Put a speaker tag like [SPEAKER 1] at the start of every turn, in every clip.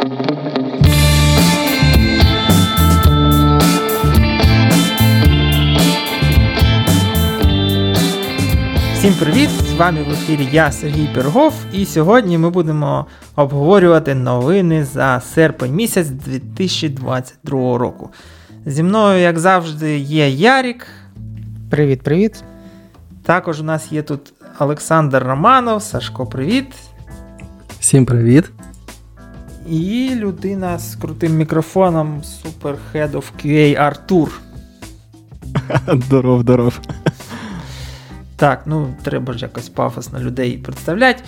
[SPEAKER 1] Всім привіт! З вами в ефірі я Сергій Пергов. і сьогодні ми будемо обговорювати новини за серпень місяць 2022 року. Зі мною, як завжди, є Ярік. Привіт-привіт. Також у нас є тут Олександр Романов. Сашко, привіт. Всім привіт. І людина з крутим мікрофоном, Superhead of QA Артур. Здоров, здоров. Так, ну треба ж якось пафосно людей представляти.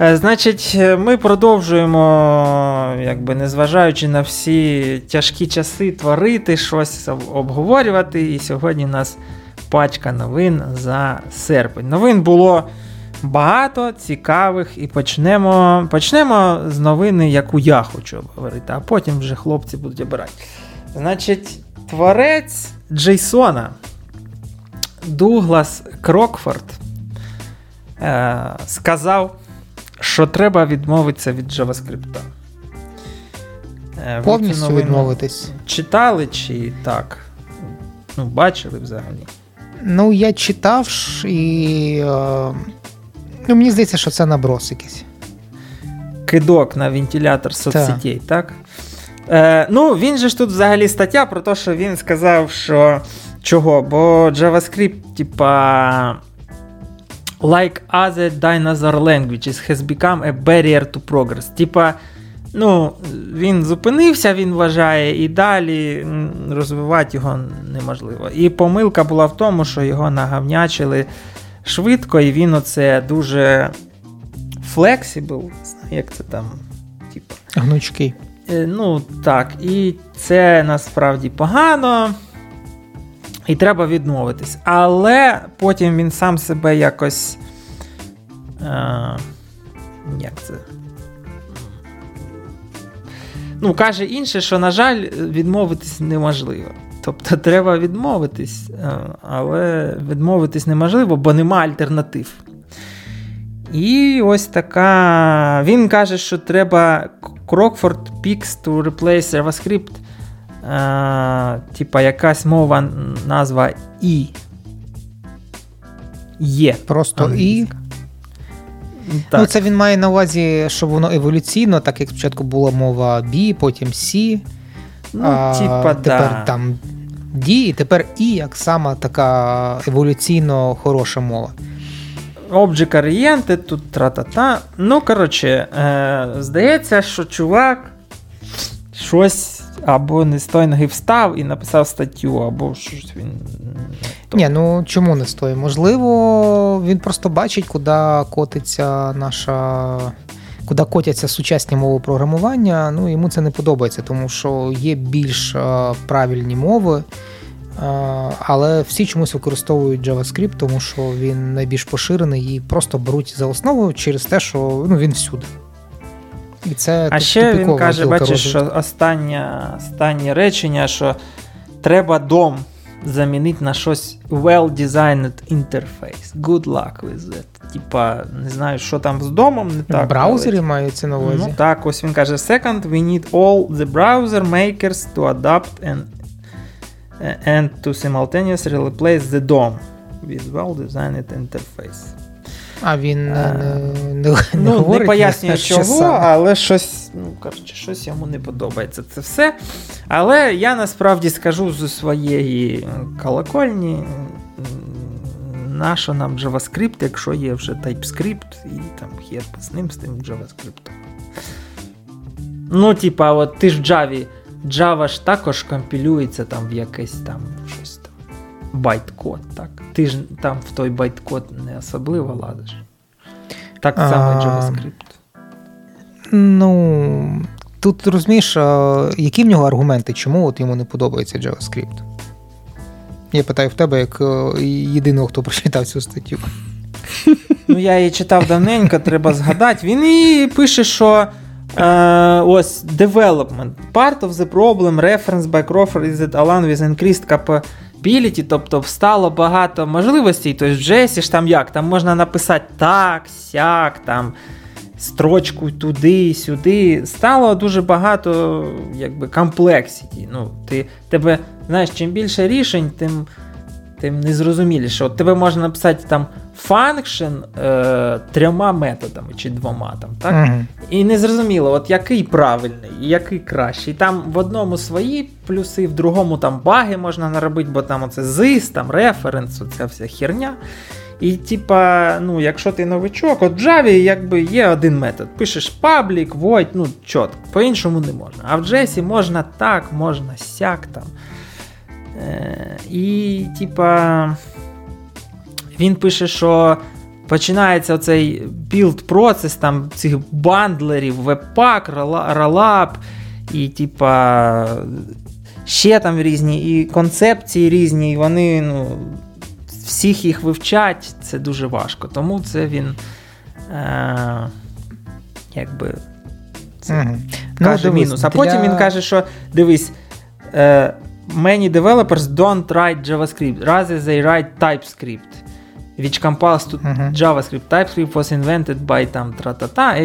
[SPEAKER 1] Е, значить, е, ми продовжуємо, якби незважаючи на всі тяжкі часи, творити щось обговорювати. І сьогодні у нас пачка новин за серпень. Новин було багато цікавих, і почнемо почнемо з новини, яку я хочу говорити, а потім вже хлопці будуть обирати. Значить, творець Джейсона Дуглас Крокфорд е, сказав, що треба відмовитися від JavaScript.
[SPEAKER 2] Е, Повністю відмовитись. Читали чи так? Ну, бачили взагалі. Ну, я читав і е, Ну, мені здається, що це наброс якийсь.
[SPEAKER 1] Кидок на вентилятор соцсетей, так? так? Е, Ну, він же ж тут взагалі стаття про те, що він сказав, що чого? Бо JavaScript, типа. Like other dinosaur languages has become a barrier to progress. Типа, ну, він зупинився, він вважає, і далі розвивати його неможливо. І помилка була в тому, що його нагавнячили швидко, і він оце дуже флексібл, як це там, типу. Гнучки. Е, ну, так, і це насправді погано. І треба відмовитись. Але потім він сам себе якось. Е, Як це? Ну, каже інше, що, на жаль, відмовитись неможливо. Тобто треба відмовитись, е, але відмовитись неможливо, бо нема альтернатив. І ось така. Він каже, що треба Crockford Pix to replace JavaScript. Е, типа якась мова назва І. Є.
[SPEAKER 2] Просто І. Ну, так. Ну, Це він має на увазі, що воно еволюційно, так як спочатку була мова B, потім C. Ну, а, типа, тепер да. там і, тепер і як сама така еволюційно хороша мова.
[SPEAKER 1] Object Oriented, тут тра-та-та. Ну, коротше, е, здається, що чувак щось або не з тої ноги встав і написав статтю, або щось він. Тобто. Ні, ну чому не з Можливо, він просто бачить, куди котиться наша
[SPEAKER 2] куди котяться сучасні мови програмування, ну йому це не подобається, тому що є більш е, правильні мови. Е, але всі чомусь використовують JavaScript, тому що він найбільш поширений і просто беруть за основу через те, що ну, він всюди. І це А ще він каже, бачиш, розвитку. що останнє останнє речення,
[SPEAKER 1] що треба дом замінить на щось well-designed interface. Good luck with that. Типа, не знаю, що там з домом. не
[SPEAKER 2] так. Браузері але... мається на увазі. Ну Так, ось він каже: Second, we need all the browser makers to adapt and and to simultaneously replace the DOM with well-designed interface. А він е, не не, не, ну, говорить, не пояснює чого, саме. але щось ну, коротше, щось йому не подобається це все. Але я насправді скажу з своєї е, колокольні, нащо нам JavaScript, якщо є вже TypeScript, і там хер з ним з тим JavaScript. Ну, типа, от ти ж Java, Java ж також компілюється там в якесь там щось там байткод, так? ти ж там в той байткод не особливо ладиш. Так само JavaScript. Ну. Тут розумієш, які в нього аргументи, чому от йому не подобається JavaScript? Я питаю в тебе, як е, єдиного, хто прочитав цю статтю.
[SPEAKER 1] Ну, я її читав давненько, треба згадати. Він і пише, що е, ось development. Part of the problem, reference by Crawford, is that Alan with increased біліті, тобто встало багато можливостей. Тобто в Джесі ж там як, там можна написати так, сяк, там строчку туди, сюди. Стало дуже багато якби Ну, ти, тебе, знаєш, Чим більше рішень, тим тим незрозуміліше. От тебе можна написати там function е, трьома методами чи двома там, так? Mm-hmm. І незрозуміло, от який правильний, і який кращий. Там в одному свої плюси, в другому там баги можна наробити, бо там оце ZIS, там референс, оця вся херня. І, типа, ну, якщо ти новичок, от в Java якби є один метод. Пишеш паблік, void, ну чітко, по-іншому не можна. А в JS можна так, можна сяк там. Е, і, типа, він пише, що починається оцей білд-процес там цих бандлерів, веб-пак, ролап, і, типа, ще там різні і концепції різні, і вони, ну, всіх їх вивчать, це дуже важко. Тому це він. Е- якби це mm-hmm. каже ну, дивись, мінус. А потім для... він каже, що дивись, е, many developers don't write JavaScript, rather they write TypeScript, which compiles to uh-huh. JavaScript. TypeScript was invented by там тра-та-та,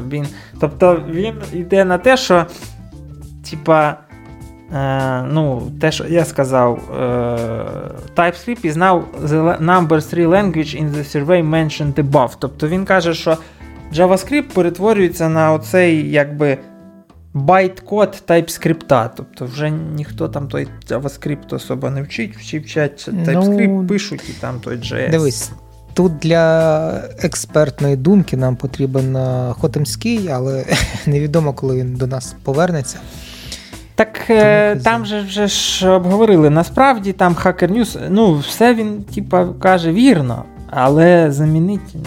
[SPEAKER 1] been. Тобто він йде на те, що типа. Е, ну, Те, що я сказав, е, TypeScript is now the number 3 language in the survey mentioned above. Тобто він каже, що JavaScript перетворюється на оцей якби Байткод код TypeScript, тобто вже ніхто там той JavaScript особо не вчить, всі вчать TypeScript, ну, пишуть і там той JS. Дивись, тут для експертної думки нам потрібен
[SPEAKER 2] Хотемський, але невідомо, коли він до нас повернеться.
[SPEAKER 1] Так е, Тому, там же вже ж обговорили насправді, там хакер News, ну все він типа каже вірно. Але замінити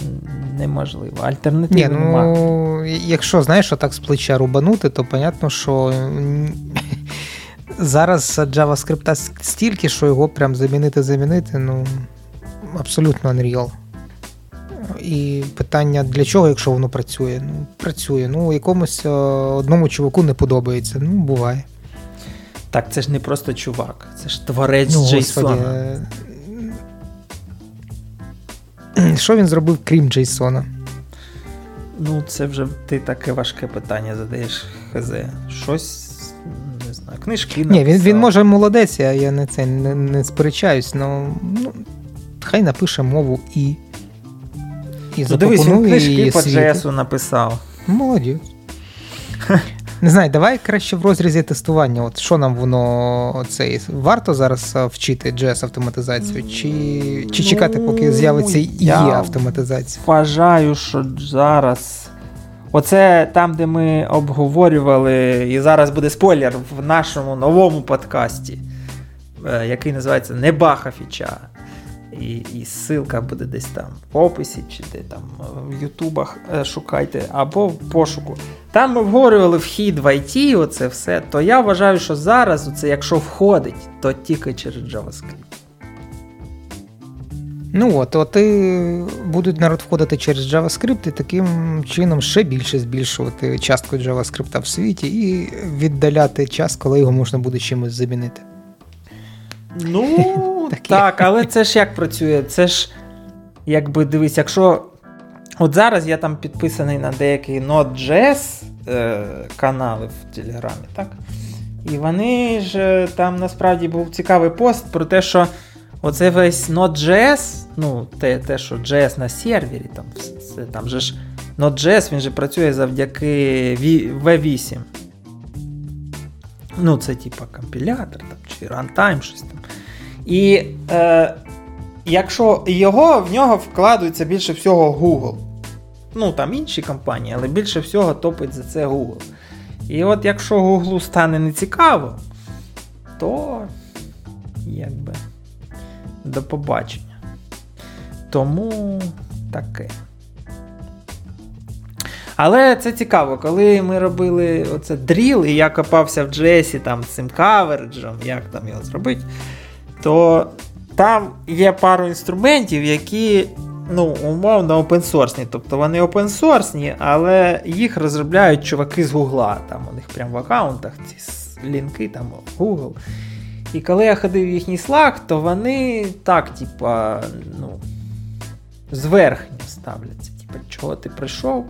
[SPEAKER 1] неможливо. Альтернативи Ні, ну, немає. Якщо знаєш, отак з плеча рубанути, то понятно, що зараз JavaScript
[SPEAKER 2] стільки, що його прям замінити-замінити, ну абсолютно Unreal. І питання для чого, якщо воно працює? Ну, працює. Ну, якомусь е, одному чуваку не подобається. Ну, буває.
[SPEAKER 1] Так, це ж не просто чувак, це ж творець ну, JSON.
[SPEAKER 2] Що він зробив, крім Джейсона?
[SPEAKER 1] Ну, це вже ти таке важке питання задаєш ХЗ. Щось не знаю, книжки
[SPEAKER 2] написав. Ні, він він може молодець, я не це не, не сперечаюсь, але ну, хай напише мову і.
[SPEAKER 1] І ну, Дивись, він книжки по Джейсу написав.
[SPEAKER 2] Молодець. Не знаю, давай краще в розрізі тестування. От що нам воно цей варто зараз вчити js автоматизацію, чи чи чекати, ну, поки з'явиться і автоматизація?
[SPEAKER 1] Вважаю, що зараз. Оце там, де ми обговорювали, і зараз буде спойлер в нашому новому подкасті, е, який називається «Не фіча. І і ссылка буде десь там в описі, чи де там е, в Ютубах е, шукайте, або в пошуку. Там ми обговорювали вхід в IT, оце все. То я вважаю, що зараз, це, якщо входить, то тільки через JavaScript.
[SPEAKER 2] Ну от, от і будуть народ входити через JavaScript і таким чином ще більше збільшувати частку JavaScript в світі і віддаляти час, коли його можна буде чимось замінити.
[SPEAKER 1] Ну, так, але це ж як працює? Це ж, якби дивись, якщо. От зараз я там підписаний на деякі Node.js е, канали в Телеграмі, так? І вони ж е, там насправді був цікавий пост про те, що оце весь Node.js, ну, те, те що JS на сервері, там все, там же ж Node.js, він же працює завдяки V8. Ну, це типа компілятор там, чи рантайм, щось там. І е, якщо його в нього вкладується більше всього Google. Ну, там інші компанії, але більше всього топить за це Google. І от якщо Google стане нецікаво, то якби до побачення. Тому таке. Але це цікаво, коли ми робили оце дріл, і я копався в JS там з цим каверджем, як там його зробити, то там є пару інструментів, які ну, умовно опенсорсні. Тобто вони опенсорсні, але їх розробляють чуваки з Гугла. Там у них прямо в аккаунтах ці лінки, там Google. І коли я ходив в їхній Slack, то вони так, типа, ну, зверхні ставляться. Типа, чого ти прийшов?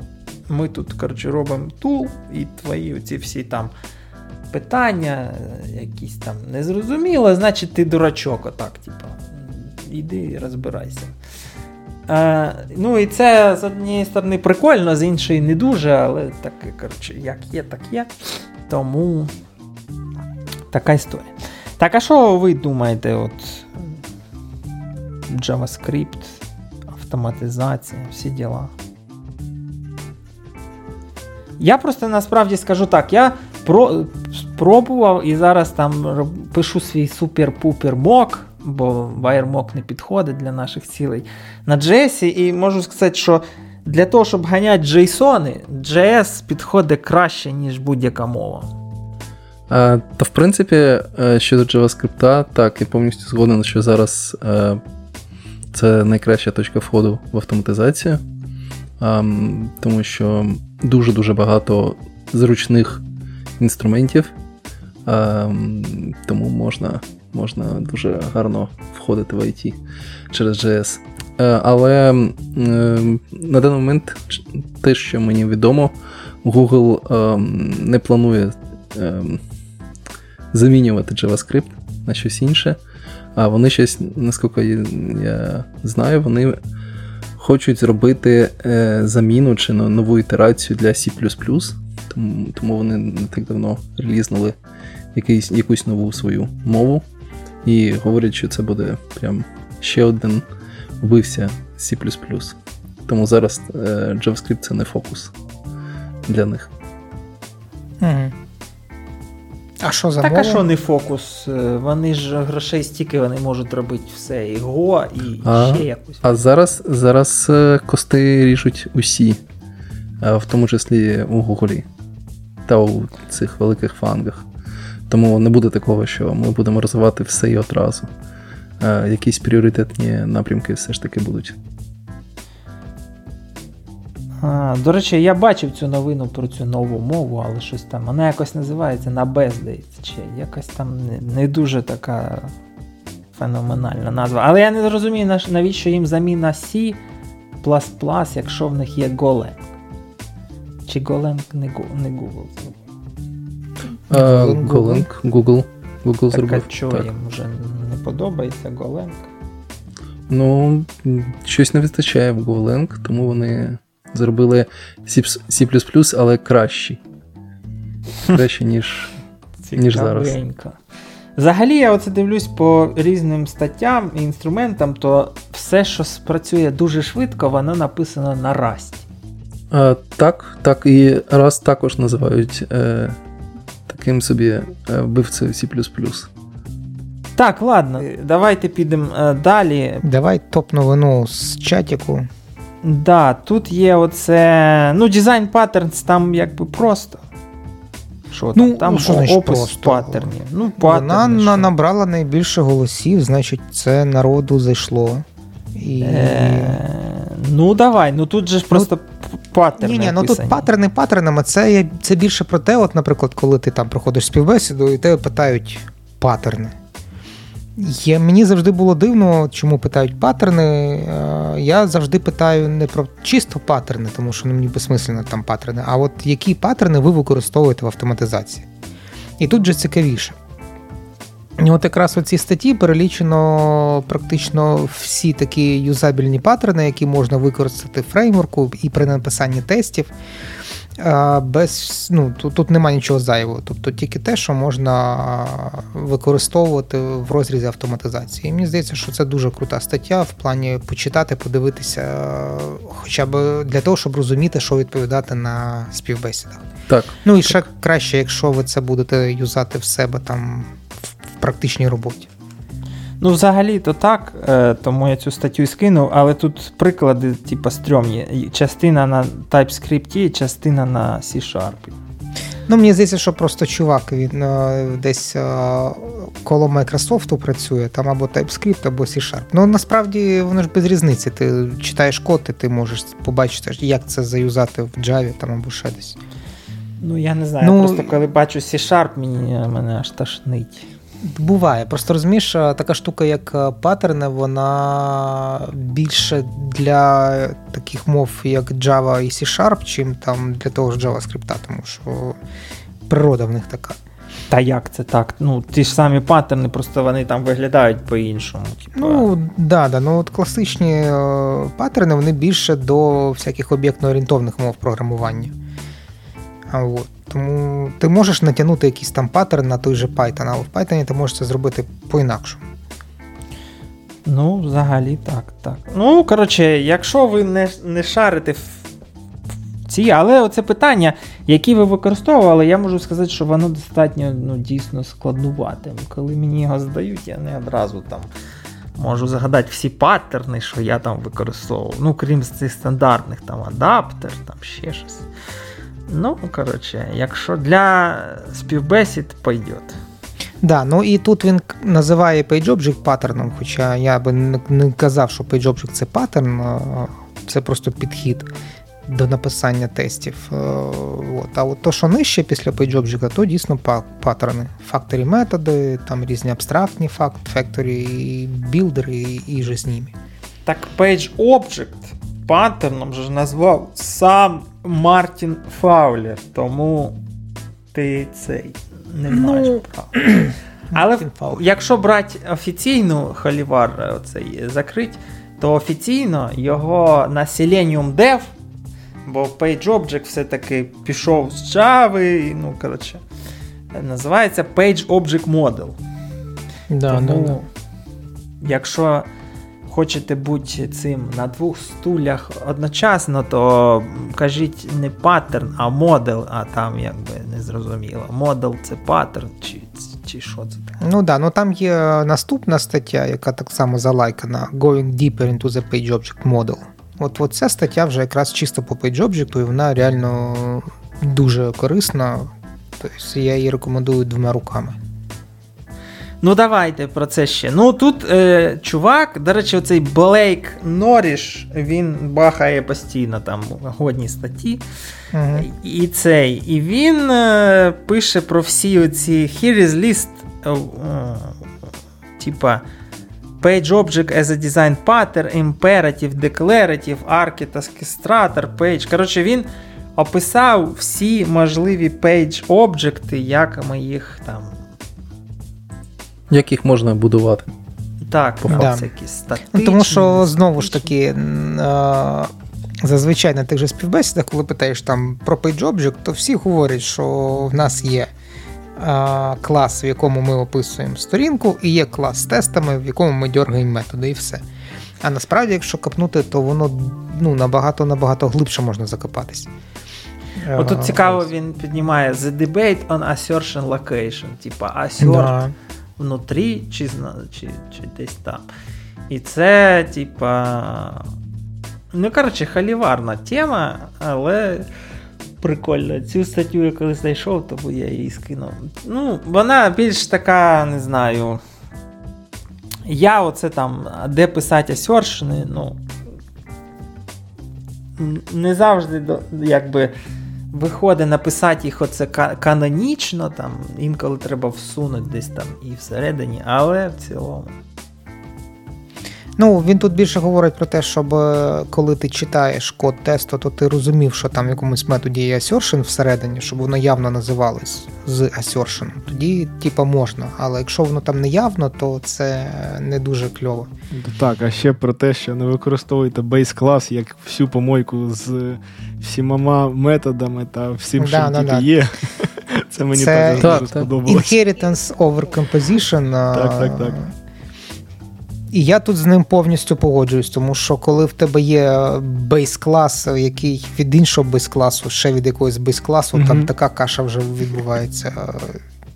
[SPEAKER 1] ми тут, коротше, робимо тул, і твої оці всі там питання, якісь там незрозуміло, значить, ти дурачок, отак, типу, іди розбирайся. Е, Ну і це з однієї сторони прикольно, з іншої не дуже, але так, коротше, як є, так є. Тому така історія. Так, а що ви думаєте? от JavaScript, автоматизація, всі діла? Я просто насправді скажу так: я про, спробував і зараз там пишу свій супер-пупер мок, бо вайермок не підходить для наших цілей на JS, і можу сказати, що. Для того, щоб ганяти JSON, JS підходить краще, ніж будь-яка мова.
[SPEAKER 3] А, Та в принципі, е, щодо JavaScript, так, я повністю згоден, що зараз а, е, це найкраща точка входу в автоматизацію. Ем, тому що дуже-дуже багато зручних інструментів, ем, тому можна можна дуже гарно входити в IT через JS. Е, але ем, на даний момент те, що мені відомо, Google не планує замінювати JavaScript на щось інше. А вони щось, наскільки я знаю, вони хочуть зробити е, заміну чи нову ітерацію для C++, тому тому вони не так давно релізнули якийсь, якусь нову свою мову. І говорять, що це буде прям ще один вбився C. Тому зараз е, JavaScript це не фокус для них. Mm-hmm.
[SPEAKER 1] А що за Так, а що не фокус? Е, вони ж грошей стільки вони можуть робити все. І Го, і а, ще якусь.
[SPEAKER 3] А зараз зараз е, кости ріжуть усі, е, в тому числі у Гуглі та у цих великих фангах. Тому не буде такого, що ми будемо розвивати все і одразу. Якісь пріоритетні напрямки все ж таки будуть.
[SPEAKER 1] А, До речі, я бачив цю новину про цю нову мову, але щось там. Вона якось називається на бездається, чи якась там не, не дуже така феноменальна назва. Але я не розумію, навіщо їм заміна Сі плас якщо в них є Голем. Чи Голем не Google
[SPEAKER 3] зробив? Голенк, Google. Google зробив. Так, а чого їм вже не подобається Голенк? Ну, щось не вистачає в Голенк, тому вони. Зробили C, але кращий. Краще, ніж ніж
[SPEAKER 1] зараз. Взагалі, я оце дивлюсь по різним статтям і інструментам, то все, що спрацює дуже швидко, воно написано на Rust. А, Так, так, і Rust також називають е, таким собі е, вбивцею C. Так, ладно, давайте підемо е, далі. Давай топ новину з чатіку. Да, тут є оце. Ну, дизайн паттернс там якби просто. Що ну, там ну, що значить опис просто? паттернів. Ну,
[SPEAKER 2] паттерни, Вона що? набрала найбільше голосів, значить, це народу зайшло. І... Е,
[SPEAKER 1] Ну, давай, ну тут же ж ну, просто ну, паттерни. Ні, ні, ну тут паттерни паттернами. Це це більше про те,
[SPEAKER 2] от, наприклад, коли ти там проходиш співбесіду, і тебе питають паттерни. Я, Мені завжди було дивно, чому питають паттерни. Е, я завжди питаю не про чисто паттерни, тому що ну, мені безсмислено там паттерни, а от які паттерни ви використовуєте в автоматизації. І тут же цікавіше. От якраз у цій статті перелічено практично всі такі юзабільні паттерни, які можна використати в фреймворку і при написанні тестів без ну тут, тут немає нічого зайвого, тобто тільки те, що можна використовувати в розрізі автоматизації. І мені здається, що це дуже крута стаття в плані почитати, подивитися, хоча б для того, щоб розуміти, що відповідати на співбесідах. Так ну і так. ще краще, якщо ви це будете юзати в себе там в практичній роботі.
[SPEAKER 1] Ну, взагалі, то так, е, тому я цю статтю скинув, але тут приклади, типу, стрьомні. Частина на TypeScript, частина на C-Sharp.
[SPEAKER 2] Ну, мені здається, що просто чувак він е, десь е, коло Microsoft працює, там або TypeScript, або C-Sharp. Ну насправді воно ж без різниці. Ти читаєш код, і ти можеш побачити, як це заюзати в Java там або ще десь.
[SPEAKER 1] Ну я не знаю. Ну, просто коли бачу C-Sharp, мені мене аж тошнить.
[SPEAKER 2] Буває. Просто розумієш, е, така штука, як е, паттерни, вона більше для таких мов, як Java і C-Sharp, чим там для того ж JavaScript, тому що природа в них така. Та як це так? Ну, ті ж самі паттерни, просто вони там виглядають по-іншому. Типу. Ну, да, да. Ну от класичні е, паттерни вони більше до всяких об'єктно орієнтовних мов програмування. От. Тому ти можеш натягнути якийсь там паттерн на той же Python, але в Python ти можеш це зробити по-інакшому. Ну, взагалі, так. так. Ну, коротше, якщо ви не не шарите в ці, але оце питання, які ви використовували, я можу сказати, що воно достатньо ну, дійсно складнувате. Коли мені його здають, я не одразу там можу загадати всі паттерни, що я там використовував. Ну, крім цих стандартних там адаптер, там ще щось. Ну, коротше, якщо для співбесід пойдет. Да, ну і тут він називає PageObject паттерном, хоча я би не казав, що PageObject це паттерн, це просто підхід до написання тестів. Е, от. А от то, що нижче після PageObject, то дійсно паттерни. Факторі методи, там різні абстрактні факт, факторі, білдери і, і же з ними.
[SPEAKER 1] Так PageObject паттерном же назвав сам Мартін Фаулер, тому ти цей не ну, маєш ну, права. Але якщо брати офіційну холівар е, оцей е, закрить, то офіційно його на Selenium Dev, бо PageObject все-таки пішов з Java, ну, коротше, називається PageObject Model. Да, тому, да, да. Якщо хочете бути цим на двох стулях одночасно, то кажіть не паттерн, а модел, а там якби не зрозуміло. Модел це паттерн, чи чи що це
[SPEAKER 2] таке. Ну да, ну там є наступна стаття, яка так само залайкана: Going deeper into the page object model. От, от ця стаття вже якраз чисто по page object, і вона реально дуже корисна. Тобто я її рекомендую двома руками.
[SPEAKER 1] Ну давайте про це ще. Ну тут е, чувак, до речі, оцей Блейк Норіш, він бахає постійно там годні статті. Угу. І цей. І він е, пише про всі оці here is list, е, типа. Page Object as a Design Pattern, Imperative, Declarative, Architecture, Page. Коротше, він описав всі можливі page обжекти, як ми їх там
[SPEAKER 3] яких можна будувати. Так, по да. Ну,
[SPEAKER 2] всякі ну, статичні. Тому що знову ж таки. Зазвичай на тих же співбесідах, коли питаєш там про пейджобжик, то всі говорять, що в нас є клас, в якому ми описуємо сторінку, і є клас з тестами, в якому ми дергаємо методи, і все. А насправді, якщо копнути, то воно ну, набагато-набагато глибше можна закопатись.
[SPEAKER 1] Отут цікаво, він піднімає The Debate on Assertion Location, типа assert да внутрі, чи чи, чи десь там. І це, типа. Ну, коротше, халіварна тема, але прикольно. Цю статтю я коли знайшов, тому я її скинув. Ну, вона більш така, не знаю. Я оце там, де писати Асьоршини, ну. Не завжди, якби виходить написати їх оце канонічно, там інколи треба всунути десь там і всередині, але в цілому.
[SPEAKER 2] Ну він тут більше говорить про те, щоб е, коли ти читаєш код тесту, то ти розумів, що там в якомусь методі є assertion всередині, щоб воно явно називалось з assertion. Тоді, типа, можна. Але якщо воно там не явно, то це не дуже кльово. Так, а ще про те, що не використовуйте бейс клас як всю помойку з всіма методами та всім, що да, да, є. Це мені це... теж так, дуже так. сподобалось. Inheritance over composition. Так, так, е, так. І я тут з ним повністю погоджуюсь, тому що коли в тебе є бейс-клас, який від іншого бейс-класу, ще від якогось бейс-класу, mm там така каша вже відбувається.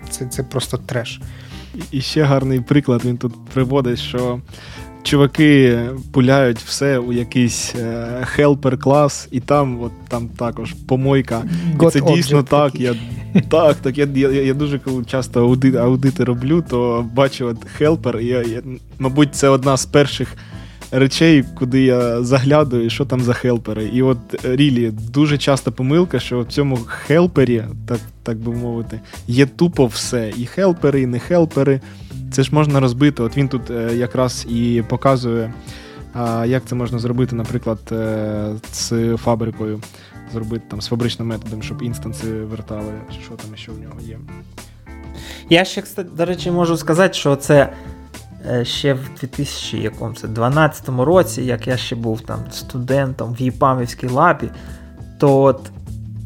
[SPEAKER 2] Це, Це просто треш.
[SPEAKER 4] І ще гарний приклад він тут приводить, що чуваки пуляють все у якийсь хелпер-клас, і там от там також помойка. God і Це дійсно так. Я так, так я я, я дуже коли часто аудити, аудити роблю, то бачу от хелпер. я, я, мабуть, це одна з перших. Речей, куди я заглядую, що там за хелпери. І от Рілі дуже часто помилка, що в цьому хелпері, так так би мовити, є тупо все. І хелпери, і не хелпери, це ж можна розбити. От він тут е, якраз і показує, е, як це можна зробити, наприклад, е, з фабрикою, зробити там з фабричним методом, щоб інстанси вертали, чи що там ще в нього є.
[SPEAKER 1] Я ще, до речі, можу сказати, що це. Ще в 2012 році, як я ще був там студентом в Єпамівській лабі, то от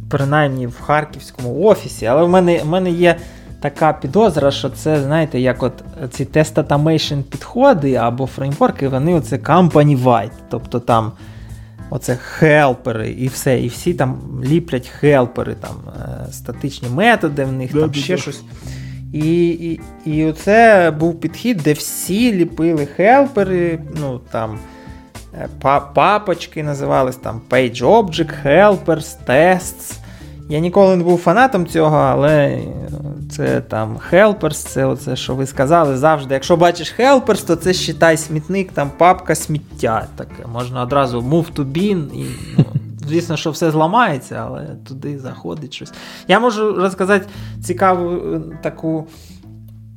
[SPEAKER 1] принаймні в Харківському офісі, але в мене в мене є така підозра, що це, знаєте, як от е, ці тест automation підходи або фреймворки, вони оце company-wide. Тобто там оце хелпери і все. І всі там ліплять хелпери, там е, статичні методи в них, да, там ще да. щось. І і, і оце був підхід, де всі ліпили хелпери, ну там е, папочки називались там Page Object, Helpers, Tests. Я ніколи не був фанатом цього, але це там Helpers, це оце, що ви сказали завжди. Якщо бачиш Helpers, то це считай смітник, там папка сміття. Таке можна одразу move to bin і. Ну, Звісно, що все зламається, але туди заходить щось. Я можу розказати цікаву е, таку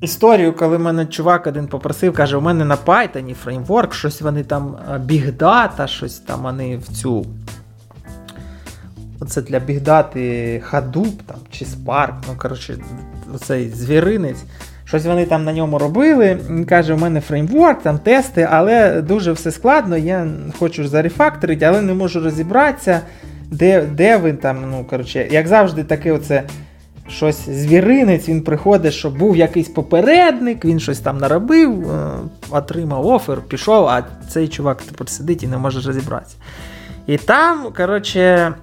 [SPEAKER 1] історію, коли мене чувак один попросив, каже: у мене на Python фреймворк, щось вони там бігдата, е, щось там вони в цю Оце для бігдати хадуб там, чи спарк, ну коротше, оцей звіринець. Щось вони там на ньому робили. Він каже, у мене фреймворк, там тести, але дуже все складно. Я хочу зарефакторити, але не можу розібратися, де де ви там. ну коротше, Як завжди, таке оце щось звіринець, він приходить, що був якийсь попередник, він щось там наробив, е, отримав офер, пішов, а цей чувак тепер сидить і не може розібратися. І там, коротше.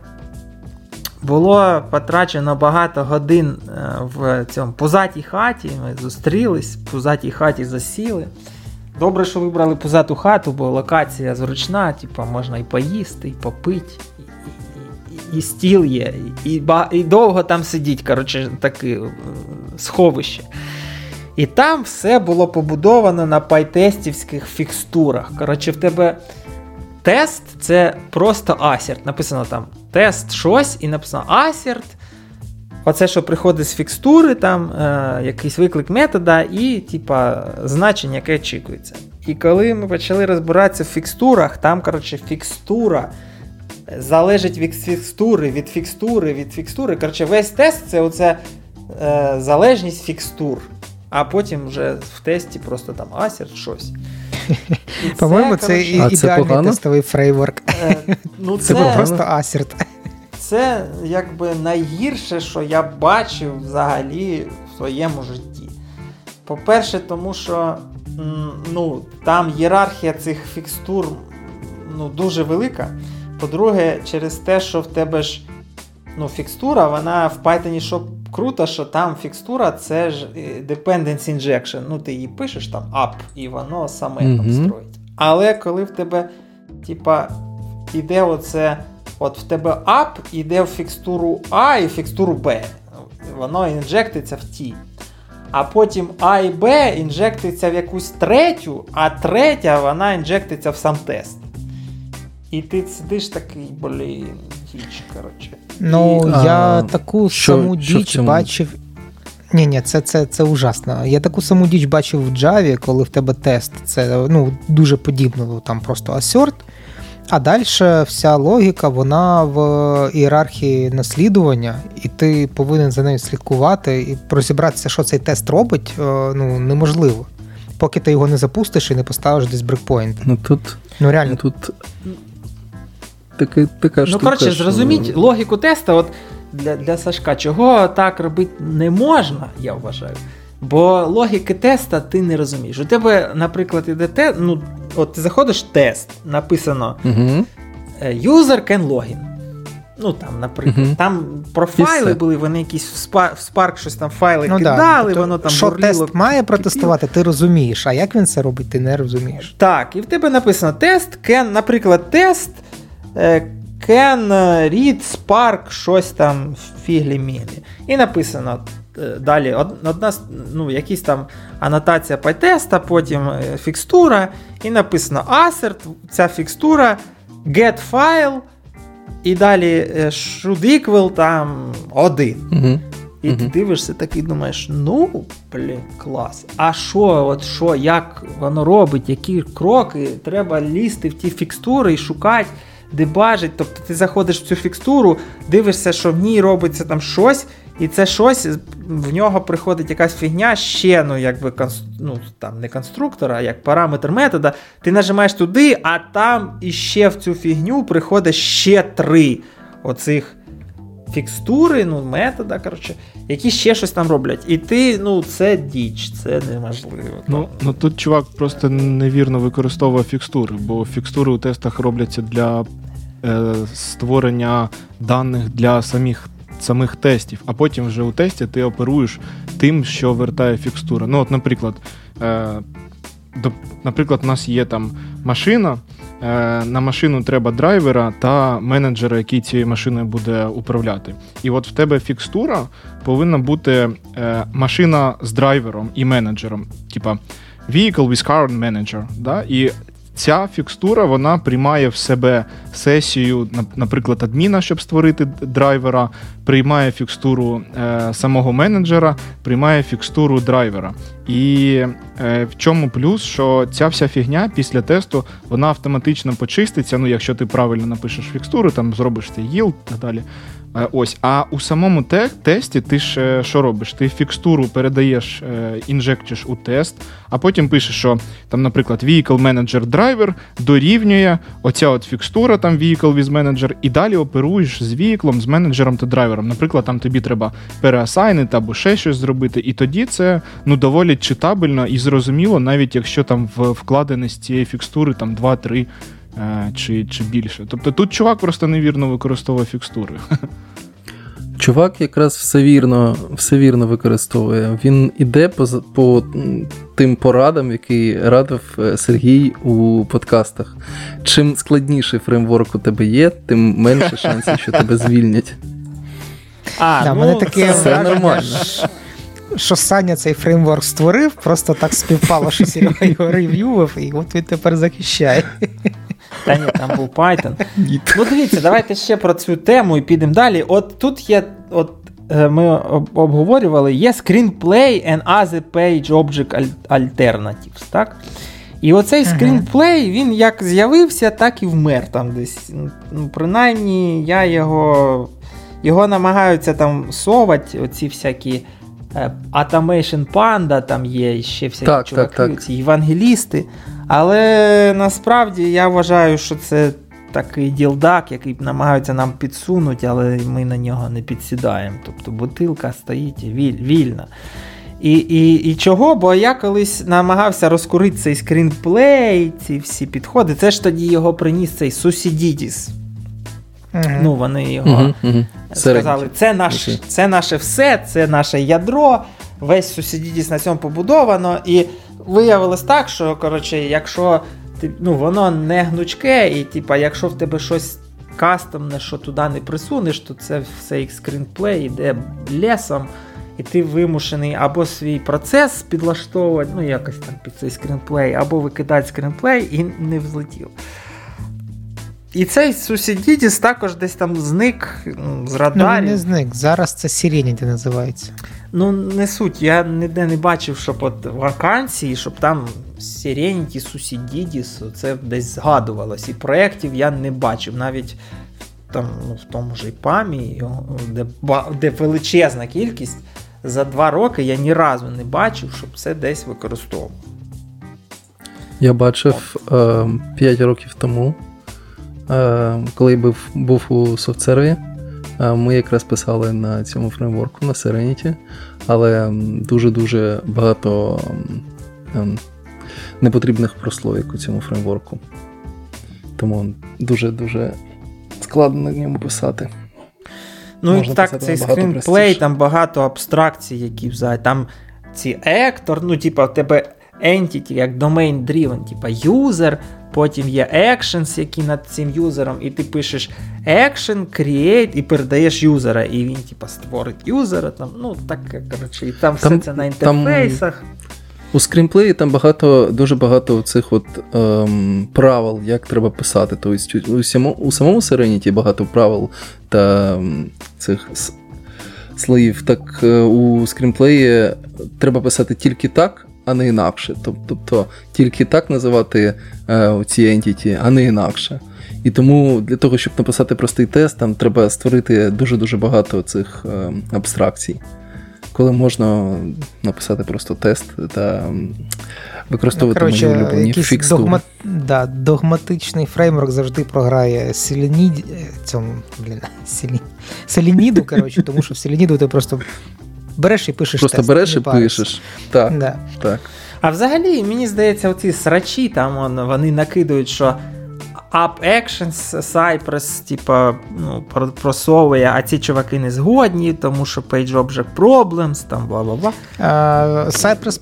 [SPEAKER 1] Було потрачено багато годин е, в цьому пузатій хаті. Ми зустрілись, в пузатій хаті засіли. Добре, що вибрали пузату хату, бо локація зручна, типу, можна і поїсти, і попити, і, і, і, і стіл є, і і, довго там сидіть, коротше, таке е, сховище. І там все було побудовано на пайтестівських фікстурах. Коротше, в тебе тест це просто асерт. Написано там тест щось і написано асерт. Оце, що приходить з фікстури, там е, якийсь виклик метода і типа, значення, яке очікується. І коли ми почали розбиратися в фікстурах, там, коротше, фікстура залежить від фікстури, від фікстури, від фікстури. Коротше, весь тест це оце, е, залежність фікстур. А потім вже в тесті просто там асерт щось.
[SPEAKER 2] По-моєму, це ідеальний тестовий фрейворк. Е, ну, це просто асерт.
[SPEAKER 1] Це якби найгірше, що я бачив взагалі в своєму житті. По-перше, тому що ну, там єрархія цих фікстур ну, дуже велика. По-друге, через те, що в тебе ж ну, фікстура, вона в Python, щоб Круто, що там фікстура це ж е, dependency injection. Ну, ти її пишеш там app, і воно саме mm-hmm. там строїть. Але коли в тебе, типа, іде оце, от в тебе app, іде в фікстуру А і фікстуру Б. Воно інжектиться в ті. А потім А і Б інжектиться в якусь третю, а третя вона інжектиться в сам тест. І ти сидиш такий, блін, діч, коротше. Ну, і, я а, таку що, саму що діч бачив. Ні, ні, це це, це ужасно. Я таку саму діч
[SPEAKER 2] бачив в Java, коли в тебе тест. Це ну, дуже подібно, ну, там просто асерт. а далі вся логіка, вона в е, ієрархії наслідування, і ти повинен за нею слідкувати і розібратися, що цей тест робить, е, ну неможливо. Поки ти його не запустиш і не поставиш десь брекпоінт. Ну тут ну реально тут така, така ну, штука. Ну, коротше,
[SPEAKER 1] зрозуміть логіку теста, от для для Сашка, чого так робити не можна, я вважаю. Бо логіки теста ти не розумієш. У тебе, наприклад, іде те, ну, от ти заходиш тест, написано угу. user can login. Ну там, наприклад, угу. там про файли були, вони якісь в Spark, в Spark щось там файли ну, кидали, да. Тобто, воно там Що бурліло, тест має протестувати,
[SPEAKER 2] ти розумієш, а як він це робить, ти не розумієш.
[SPEAKER 1] Так, і в тебе написано тест, can, наприклад, тест Е, Кен Рід Спарк, щось там в фіглі-мілі. І написано е, далі одна, ну, якісь там анотація пайтеста, потім е, фікстура. І написано Assert, ця фікстура, get file, і далі should equal там 1. Угу. І ти дивишся такий, думаєш, ну, блін, клас. А що, от що, як воно робить, які кроки? Треба лізти в ті фікстури і шукати дебажить. Тобто ти заходиш в цю фікстуру, дивишся, що в ній робиться там щось, і це щось в нього приходить якась фігня, ще ну, якби ну, там не конструктор, а як параметр метода. Ти нажимаєш туди, а там іще в цю фігню приходить ще три оцих фікстури, ну, метода, коротше, які ще щось там роблять. І ти, ну, це діч, це неможливо.
[SPEAKER 4] Ну, ну тут чувак просто невірно використовує фікстури, бо фікстури у тестах робляться для е, створення даних для самих. Самих тестів, а потім вже у тесті ти оперуєш тим, що вертає фікстура. Ну, от, наприклад, е, наприклад, у нас є там машина. Е, на машину треба драйвера та менеджера, який цією машиною буде управляти. І от в тебе фікстура повинна бути е, машина з драйвером і менеджером, типа vehicle with current manager. Да? І ця фікстура вона приймає в себе сесію, наприклад, адміна, щоб створити драйвера, приймає фікстуру е, самого менеджера, приймає фікстуру драйвера. І е, в чому плюс, що ця вся фігня після тесту вона автоматично почиститься. Ну, якщо ти правильно напишеш фікстуру, там зробиш цей yield і так далі. Е, ось, а у самому те- тесті ти ж е, що робиш? Ти фікстуру передаєш, е, інжектиш у тест, а потім пишеш, що там, наприклад, Vehicle Manager Driver дорівнює оця от фікстура, там Vehicle with Manager, і далі оперуєш з віклом, з менеджером та драйвером. Наприклад, там тобі треба переасайнити або ще щось зробити. І тоді це ну доволі читабельно і зрозуміло, навіть якщо там вкладені з цієї фікстури там 2-3 Е, чи чи більше. Тобто тут чувак просто невірно використовує фікстури. Чувак якраз все вірно все вірно використовує. Він іде по по тим порадам,
[SPEAKER 3] які радив е, Сергій у подкастах. Чим складніший фреймворк у тебе є, тим менше шансів, що тебе звільнять.
[SPEAKER 2] А, да, ну, мене таке Все нормально.
[SPEAKER 1] Що Саня цей фреймворк створив, просто так співпало, що Серега його рев'ював, і от він тепер захищає. Та ні, там був Python. Ну, дивіться, давайте ще про цю тему і підемо далі. От тут є, от е, ми обговорювали, є screenplay and other page object alternatives. так? І оцей скрінплей, він як з'явився, так і вмер там десь. Ну, Принаймні, я його Його намагаються там совати, оці всякі атамейшн-панда, там є ще всякі так, чуваки, так, так. ці евангелісти. Але насправді я вважаю, що це такий ділдак, який намагаються нам підсунути, але ми на нього не підсідаємо. Тобто бутилка стоїть віль, вільна. І і, і чого? Бо я колись намагався розкурити цей скрінплей, ці всі підходи. Це ж тоді його приніс цей Сусідідіс. Mm-hmm. Ну, вони його mm-hmm. Mm-hmm. сказали: це наше, це наше все, це наше ядро. Весь сусідідіс на цьому побудовано. і виявилось так, що коротше, якщо ти, ну, воно не гнучке, і типа, якщо в тебе щось кастомне, що туди не присунеш, то це все їх скрінплей йде лісом, і ти вимушений або свій процес підлаштовувати, ну якось там під цей скрінплей, або викидати скрінплей і не взлетів. І цей Сусідідіс також десь там зник ну, з ну,
[SPEAKER 2] радарів. Ну, не зник. Зараз це Сіреніді називається.
[SPEAKER 1] Ну, не суть. Я ніде не бачив, щоб от вакансії, щоб там Сіреніті, Дідіс це десь згадувалось. І проєктів я не бачив. Навіть там ну, в тому ж і памі, де, де величезна кількість. За два роки я ні разу не бачив, щоб це десь використовував.
[SPEAKER 3] Я бачив е, ем, 5 років тому Е, коли я був, був у софтсерві, е, ми якраз писали на цьому фреймворку на Serenity, але дуже-дуже багато ем, непотрібних прослоїк у цьому фреймворку. Тому дуже-дуже складно на ньому писати.
[SPEAKER 1] Ну Можна і так, цей скрінплей, там багато абстракцій, які взагалі. Там ці актор, ну, типа, в тебе entity, як domain driven, типа юзер, Потім є actions, які над цим юзером, і ти пишеш action, create і передаєш юзера. І він, типа, створить юзера. Там, ну, так, коротше, і там, там все це на інтерфейсах. Там...
[SPEAKER 3] У скрімплеї там багато, дуже багато цих от ем, правил, як треба писати. Тобто у, сімо, у самому Serenity багато правил та ем, цих слоїв. Так е, у скрімплеї треба писати тільки так, а не інакше. Тобто тільки так називати е, ці entity, а не інакше. І тому для того, щоб написати простий тест, там треба створити дуже-дуже багато цих е, абстракцій. Коли можна написати просто тест та використовувати ну, коротше, улюблені фікстури. Догма...
[SPEAKER 2] Да, Догматичний фреймворк завжди програє селіні... Е, цьому, блін, селі... селініду, коротше, тому що в селеніду ти просто береш і пишеш. Просто
[SPEAKER 3] тест, береш і пишеш. Так, да. так.
[SPEAKER 1] А взагалі, мені здається, оці срачі там вони накидують, що Up Actions Cypress, типа, ну, просовує, а ці чуваки не згодні, тому що Page Object Problems, там бла-бла-бла.
[SPEAKER 2] Uh, Cypress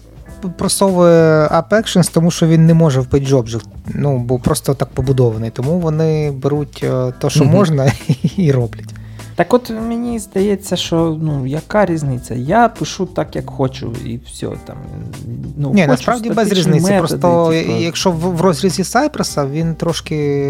[SPEAKER 2] просовує App Actions, тому що він не може в PageObject, ну, бо просто так побудований. Тому вони беруть е, то, що mm-hmm. можна, і роблять.
[SPEAKER 1] Так от мені здається, що ну яка різниця? Я пишу так, як хочу, і все там.
[SPEAKER 2] Ну, Ні, насправді без різниці. Методи, Просто типу... якщо в розрізі Сайпреса він трошки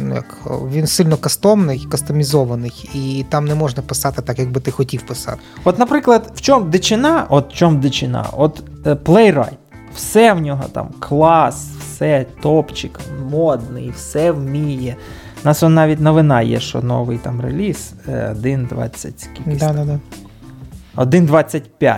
[SPEAKER 2] ну, як, він сильно кастомний, кастомізований, і там не можна писати так, як би ти хотів писати.
[SPEAKER 1] От, наприклад, в чому дичина? От в чому дичина? От плейрайт. Все в нього там клас, все топчик, модний, все вміє. У нас он навіть новина є, що новий там реліз 1.20 е, скільки. 1.25.